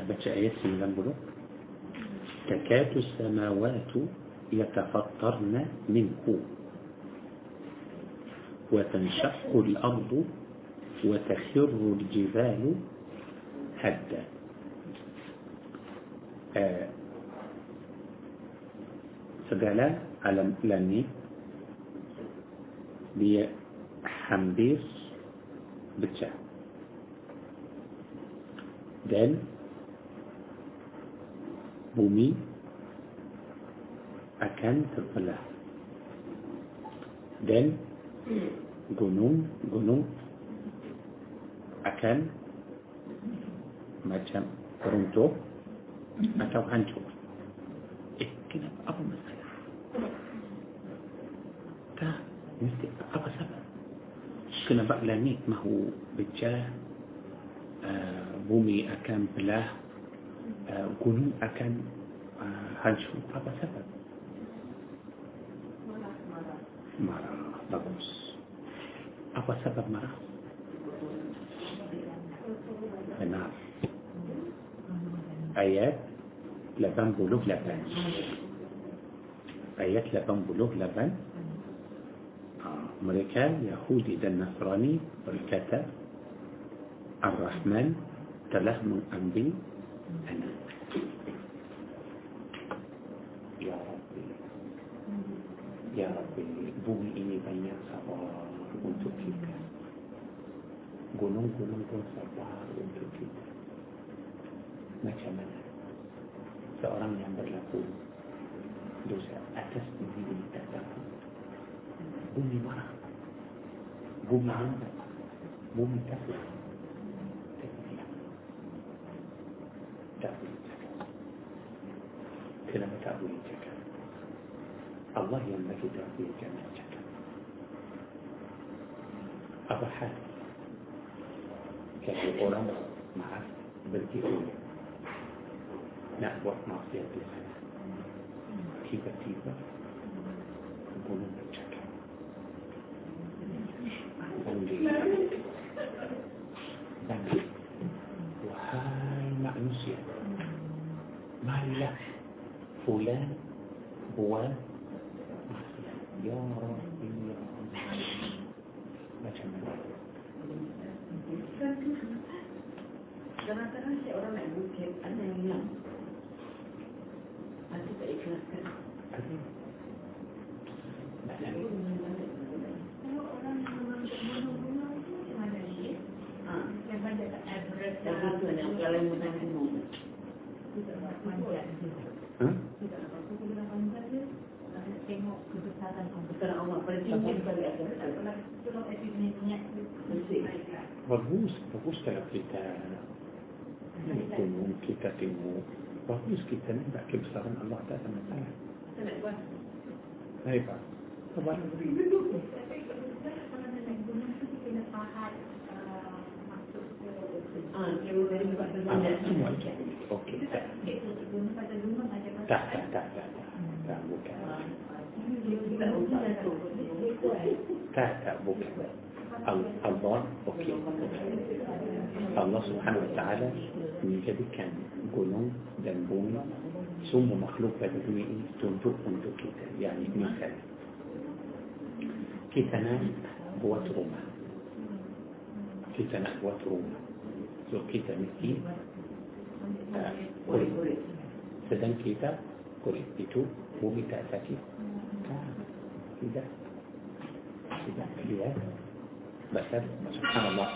baca ayat 90 تكاد السماوات يتفطرن منه وتنشق الأرض وتخر الجبال هدا. آه segala alam langit dia hampir pecah dan bumi akan terbelah dan gunung-gunung akan macam runtuh atau hancur. Eh, kenapa? Apa masalah? Tak, mesti apa sebab? Kenapa langit mahu pecah, uh, bumi akan belah, uh, gunung akan uh, hancur? Apa sebab? Marah. Bagus. Apa sebab marah? benar ayat 88 ayat 88 mereka Yahudi dan Nasrani berkata Ar-Rahman telah mengambil anak Ya Rabbi bumi ini banyak sabar untuk kita. Gunung-gunung pun sabar untuk kita. Macam mana? Seorang yang berlaku dosa atas bumi ini tak tahu bumi marah bumi marah bumi takut tak boleh cakap. Kenapa tak boleh cakap الله يملكك ربي الجمال جدا. أبا حاتم. كان نعم، في قرآن مع بلتيكوية نأبوح معصية بلسانة تيبا تيبا بلون بلتشكا بلتشكا وهاي مع نسيا ما لا. فلان Bagus, bagus cara kita Menikung, kita tengok. Bagus kita ni tak kebesaran Allah tak sama Saya nak buat. Baik Pak. Apa nak beri? Tapi kalau kita nak faham Maksud Ah, dia boleh buat ah, Tak, bukan. Al- Allah, okey. Allah subhanahu wa ta'ala menjadikan gunung dan bumi semua makhluk pada dunia ini tunduk untuk kita. Yani misal kita nak buat rumah. Kita nak buat rumah. So kita mesti uh, kulit. Sedang kita kulit itu bumi tak sakit. Tidak. Tidak. Dia Bahkan subhanallah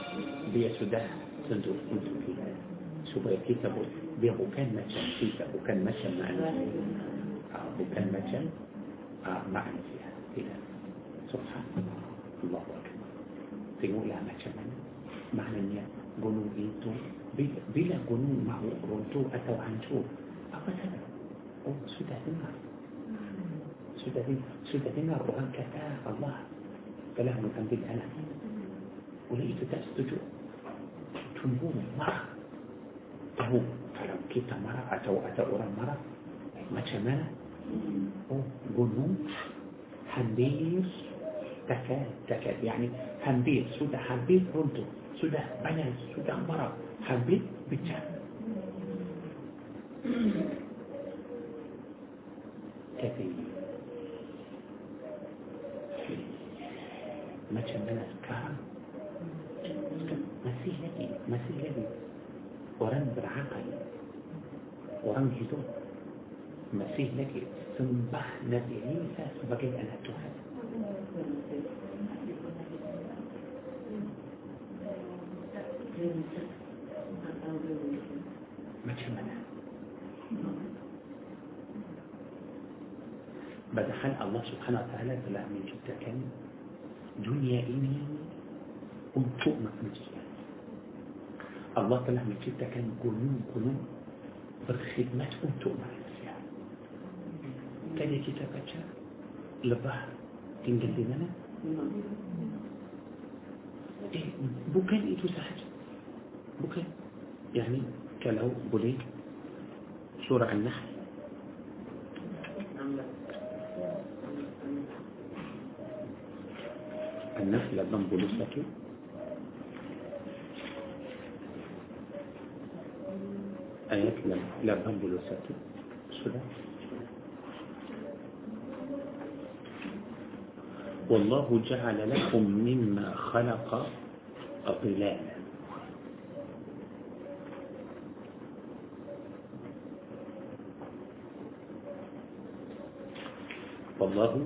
dia sudah tunduk untuk kita supaya kita dia bukan macam kita bukan macam manusia uh, bukan macam uh, manusia tidak subhanallah Allah Akbar tengoklah macam mana maknanya gunung itu bila, bila gunung mahu runtuh atau hancur apa saja oh sudah dengar sudah sudah dengar orang kata Allah telah mengambil anak oleh itu tak setuju tunggu marah tahu kalau kita marah atau ada orang marah macam mana oh gunung hampir takad takad yani hampir sudah hampir runtuh hampir pecah mana sekarang masih lagi masih lagi orang berakal orang hidup masih lagi sembah Nabi Isa sebagai anak Tuhan macam مجمنا بدخل الله سبحانه وتعالى بلا من جدا كان دنيا إني أنتو مقنسيا الله طلع من جدا كان قنون قنون بالخدمة أنتو مقنسيا كان يكتب أجا لبه تنجل دينانا بكان إتو سحج بكان يعني kalau boleh surah An-Nahl النحل ضم بلسك آيات لم لا ضم بلسك سورة. والله جعل لكم مما خلق ظلالا والله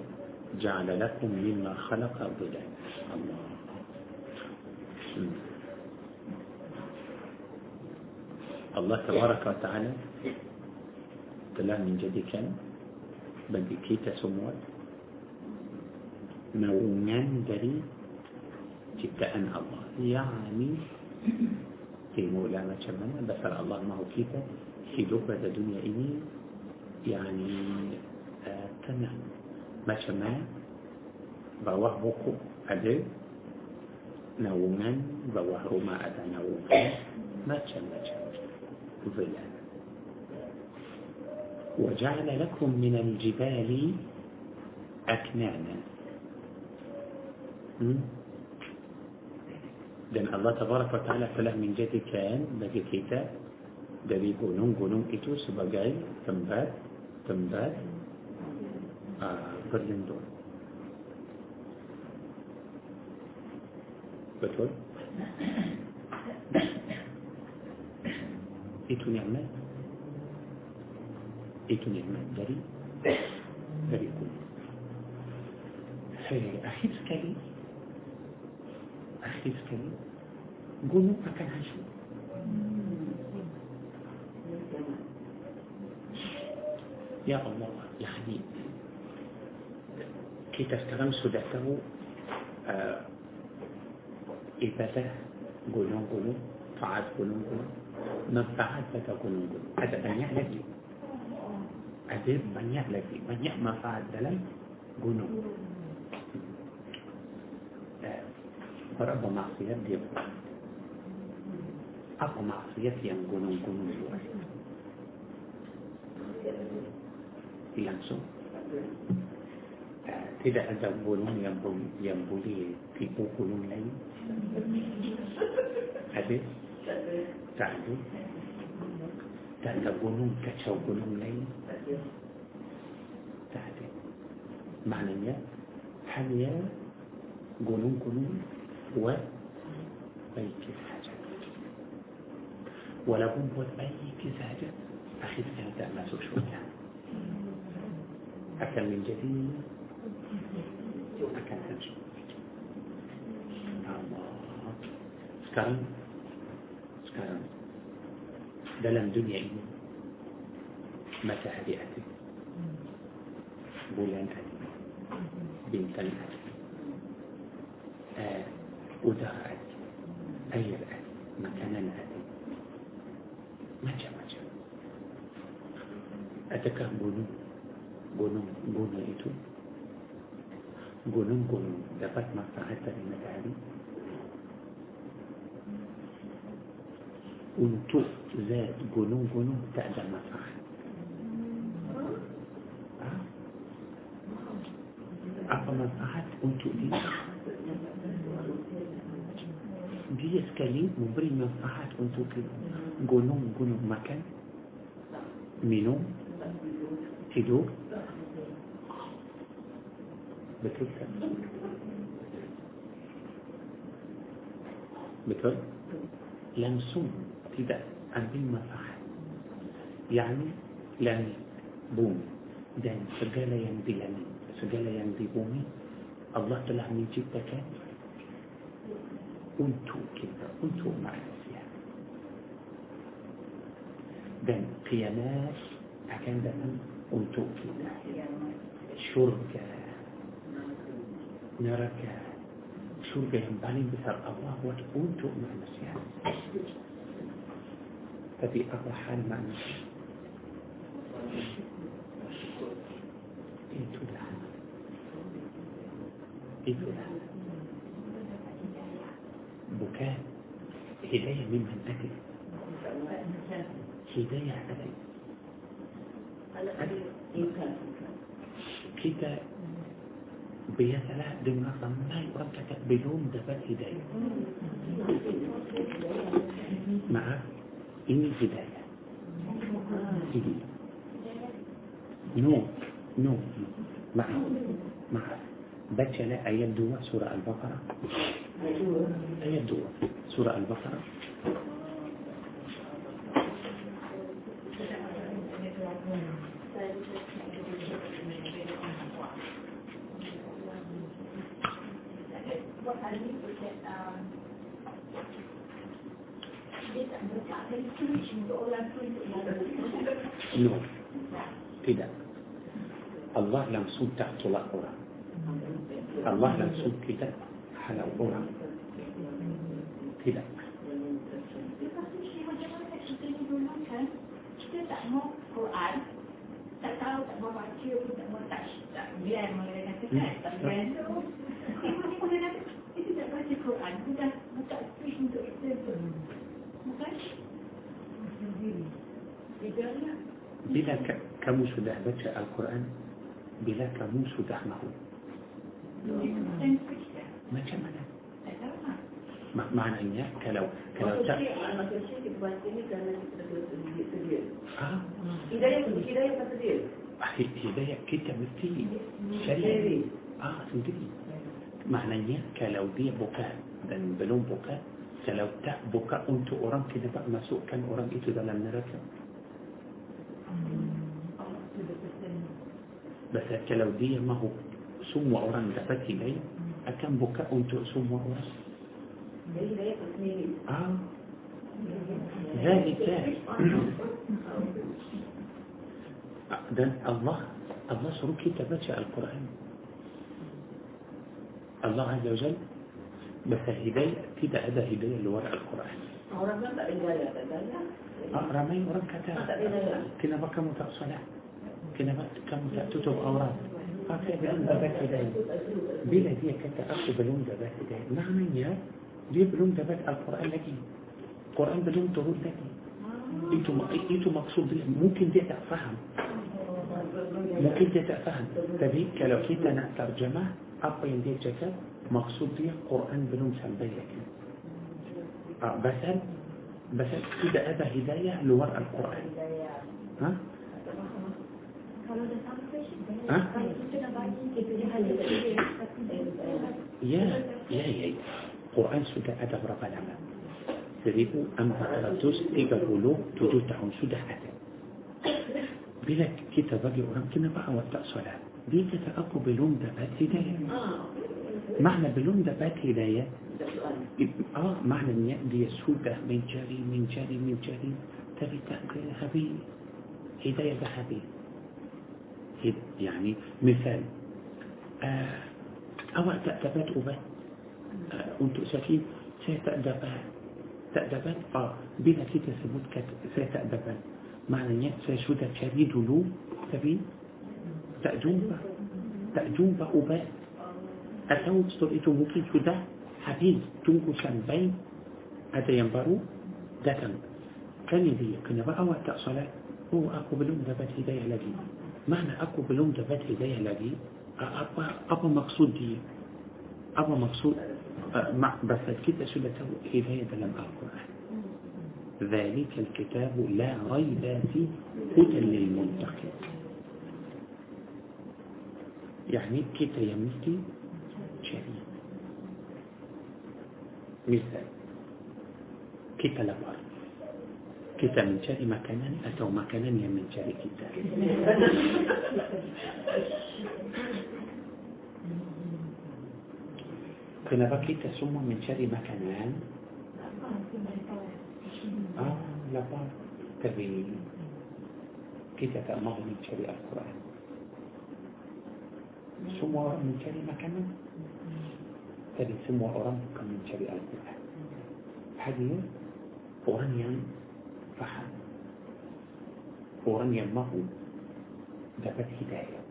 جعل لكم مما خلق ظلالا الله. الله تبارك وتعالى طلع من جديك بدي كيتا سموات. نوان دري جدا أن الله. يعني في مولانا شمنا بسر الله ما هو كيتا في لغة الدنيا إني يعني آه تمام. maintenant, il va y avoir beaucoup à deux. Naouman, il va y avoir Roma وجعل لكم من الجبال أكنانا لأن الله تبارك وتعالى فله من جد كان بجي كيتا دبي قنون قنون إتو سبقاي تنباد تنباد آه. كفر من دون بتقول؟ إيتو نعمة. إيتو نعمة. داري. داري كل. فأخيب سكالي أخيب سكالي قلو أكن هشو يا الله يا حبيبي kita sekarang sudah tahu uh, ibadah gunung-gunung taat gunung-gunung manfaat pada gunung-gunung. Ada banyak lagi. Ada banyak lagi. Banyak manfaat dalam gunung. Uh, berapa maksiat dia buat. Apa maksiat yang gunung-gunung buat? Langsung. uh, tidak ada gunung yang yang boleh tipu gunung lain ada tak ada tak ada gunung kacau gunung lain tak ada maknanya hanya gunung-gunung buat baik sahaja walaupun buat baik sahaja akhirnya tak masuk syurga akan menjadi diutakan haji sekarang sekarang dalam dunia ini mata hadiah hati. Bulan hati. Bintang hati. Eh, udara hati. Air hati. Makanan hati. Macam-macam. Adakah bunuh gunung bunuh itu gunung-gunung dapat manfaat dari matahari untuk zat gunung-gunung tak ada manfaat apa manfaat untuk dia dia sekali memberi manfaat untuk gunung-gunung makan minum, tidur. متر؟ متر؟ لمسون تبدأ عندي المفاح يعني لاني بومي. دان سجالة يندي لاني سجالة يندي بومي. الله طلع من جبتك. أنتو كده. أنتو معنس يعني دان قيامات. اكان دان أنتو كده. شركة. نراك شركة بالين بسر الله وتقول تؤمن المسيح ففي أقوى حال ما نش إيتو لا. إيتو لا. بكاء هداية ممن أتي. هداية أتي. كده biasalah dengar ramai orang cakap belum dapat hidayah maaf ini hidayah ini no no maaf maaf bacalah ayat 2 surah Al-Baqarah ayat 2 surah Al-Baqarah No, tidak. Allah langsung tak tolak orang. Allah langsung tidak halau orang. Tidak. Kita Quran, tak tahu, tak mau baca pun, tak mau tak tak biar mereka kata tak biar. Ibu-ibu kata, kita tak baca Quran, kita tak speak untuk kita pun. بلا كموس ذهبت القرآن بلا كموس ده ما هو ما معنى معنى إنيا كلو كلو تأ هداية هداية مستدير شريري آه سنتدي معنى إنيا كلو دي بوكا بلون بوكا ah, kita ah kalau tak buka untuk orang kenapa masukkan orang itu dalam neraka? Bahasa kalau dia mahu semua orang dapat hidayah, akan buka untuk semua orang. Ah, ذلك dan Allah Allah suruh kita baca Al-Quran Allah Azza wa Jal بس هداية كده هذا هداية لورق القرآن. رمي ورم كتاب كنا بك متأصلة كنا بك متأتتب أوراد فاكا بلون دابا هداية بلا دي كتا أخو بلون دابا هداية معنى يا؟ دي بلون دابا القرآن لكي. القرآن بلون طرور لكي. إنتو إيتو مقصود دي ممكن دي تفهم. ممكن دي تفهم. تبيك إيه؟ لو كنت أنا ترجمة أبين دي تفهم مقصود دي قرآن بلوم سنبيه كده. آه، بس بس كده أبا هداية لورء القرآن. ها؟ ها؟ يا يا يا. قرآن سودة أدب رب العالمين تريبو أم بقرطوس إيجابولو تدو تعون سودة أدب بلك كتابة أوراق كنا بقى وقت صلاة. دي تتأقو بلوم دبات هداية. Hidayah tak soal. آه معنى إن دي سودة من جري من جري من جري تبي تأكل حبيب هداية هد- يعني مثال. آه أول تأدبات أبا آه وانتو ساكين. سيتأدبات تأدبات. آه. بلا ثبوت كت- سيتأدبات معنى إن سيسودة شديد له تبي؟ تأجوبة. تأجوبة أبا atau setelah itu mungkin sudah habis tunggu sampai ada yang baru datang tanya dia kenapa awak tak salat oh aku belum dapat hidayah lagi mana aku belum dapat hidayah lagi apa apa maksud dia apa maksud uh, mak bahasa kita sudah tahu hidayah dalam Al-Quran ذلك الكتاب لا ريب فيه هدى للمتقين يعني kita yang شديد مثال كيف الأمر كيف من شر مكانا أتوا مكانا من شر كيف كنا بكيت سمو من شر مكانا آه لا بار كبير كيف تأمر من شر القرآن سمو من شر مكانا tapi semua orang bukan mencari Al-Quran hadir orang yang faham orang yang mahu dapat hidayah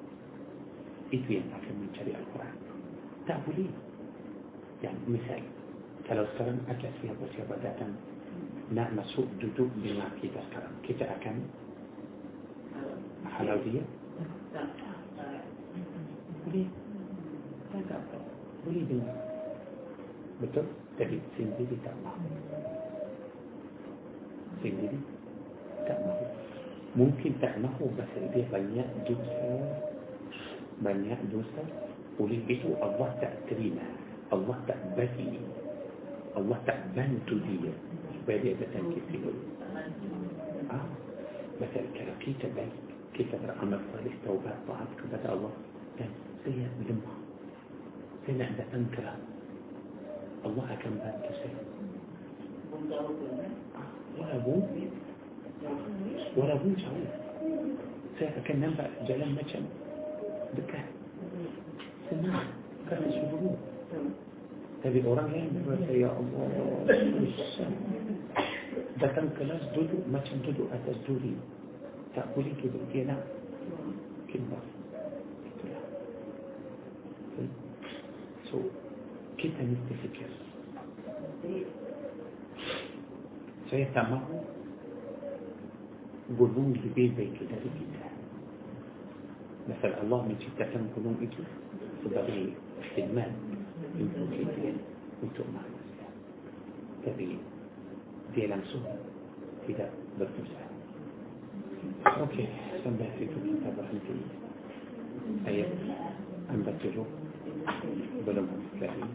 itu yang akan mencari Al-Quran tak boleh yang misal kalau sekarang ada siapa-siapa datang nak masuk duduk dengan kita sekarang kita akan halal dia boleh tak apa boleh dengar betul tapi sendiri tak mahu sendiri tak mahu mungkin tak mahu pasal dia banyak dosa banyak dosa oleh itu Allah tak terima Allah tak bagi Allah tak bantu dia supaya dia ke sini ah pasal kalau kita baik kita beramal salih taubat taat kepada Allah dan saya lemah saya nak datang ke Allah akan bantu saya. Walaupun walaupun jauh saya akan nampak jalan macam dekat. Senang. Kerana subuh tapi orang yang berkata ya Allah datang kelas duduk macam duduk atas duri. Tak boleh duduk dia nak. Kimbas أن يستفكر سيتمر قلون لبي بيت ذلك الله مثل الله من شتى كم قلون إجل فبغي احتمال من تؤمن من تؤمن تبي دي لمسون كده بتوسع أوكي سنبه في كتاب رحمتي. أيضا أنبتلو. بلوم الكريم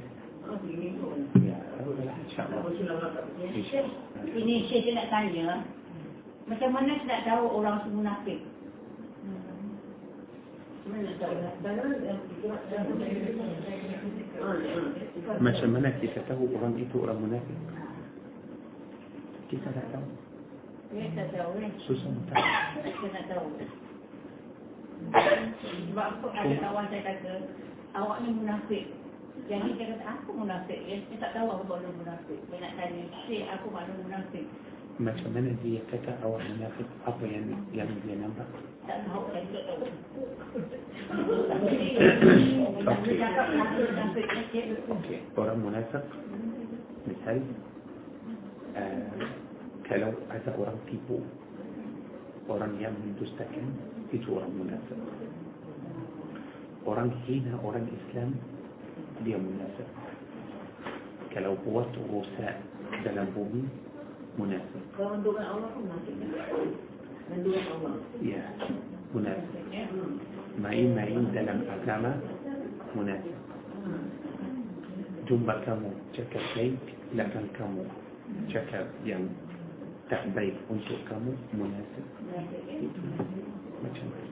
Ini saya nak tanya, macam mana saya nak tahu orang semua munafik? Macam mana kita tahu orang itu orang munafik? Kita tak tahu. Susah tak. Saya tak tahu. Sebab apa ada kawan saya kata, awak ni munafik. Jadi dia kata, aku munafik. Dia, dia tak tahu apa makna munafik. Dia nak tanya, Syekh, aku makna munafik. Macam mana dia kata awak munafik? Apa yang yang dia nampak? Tak tahu, tahu. Aku. Dia Okey, orang munafik misal uh, kalau ada orang tipu orang yang mendustakan itu orang munafik orang hina orang Islam دي مناسبة كلو قوات غرساء كده لنبومي مناسبة من دون الله من دون مناسبة مناسب. معين معين ده مناسب. جنبا كامو جاكا شايك لكن كامو جاكا يعني تحبيب انتو كامو مناسب. مناسبة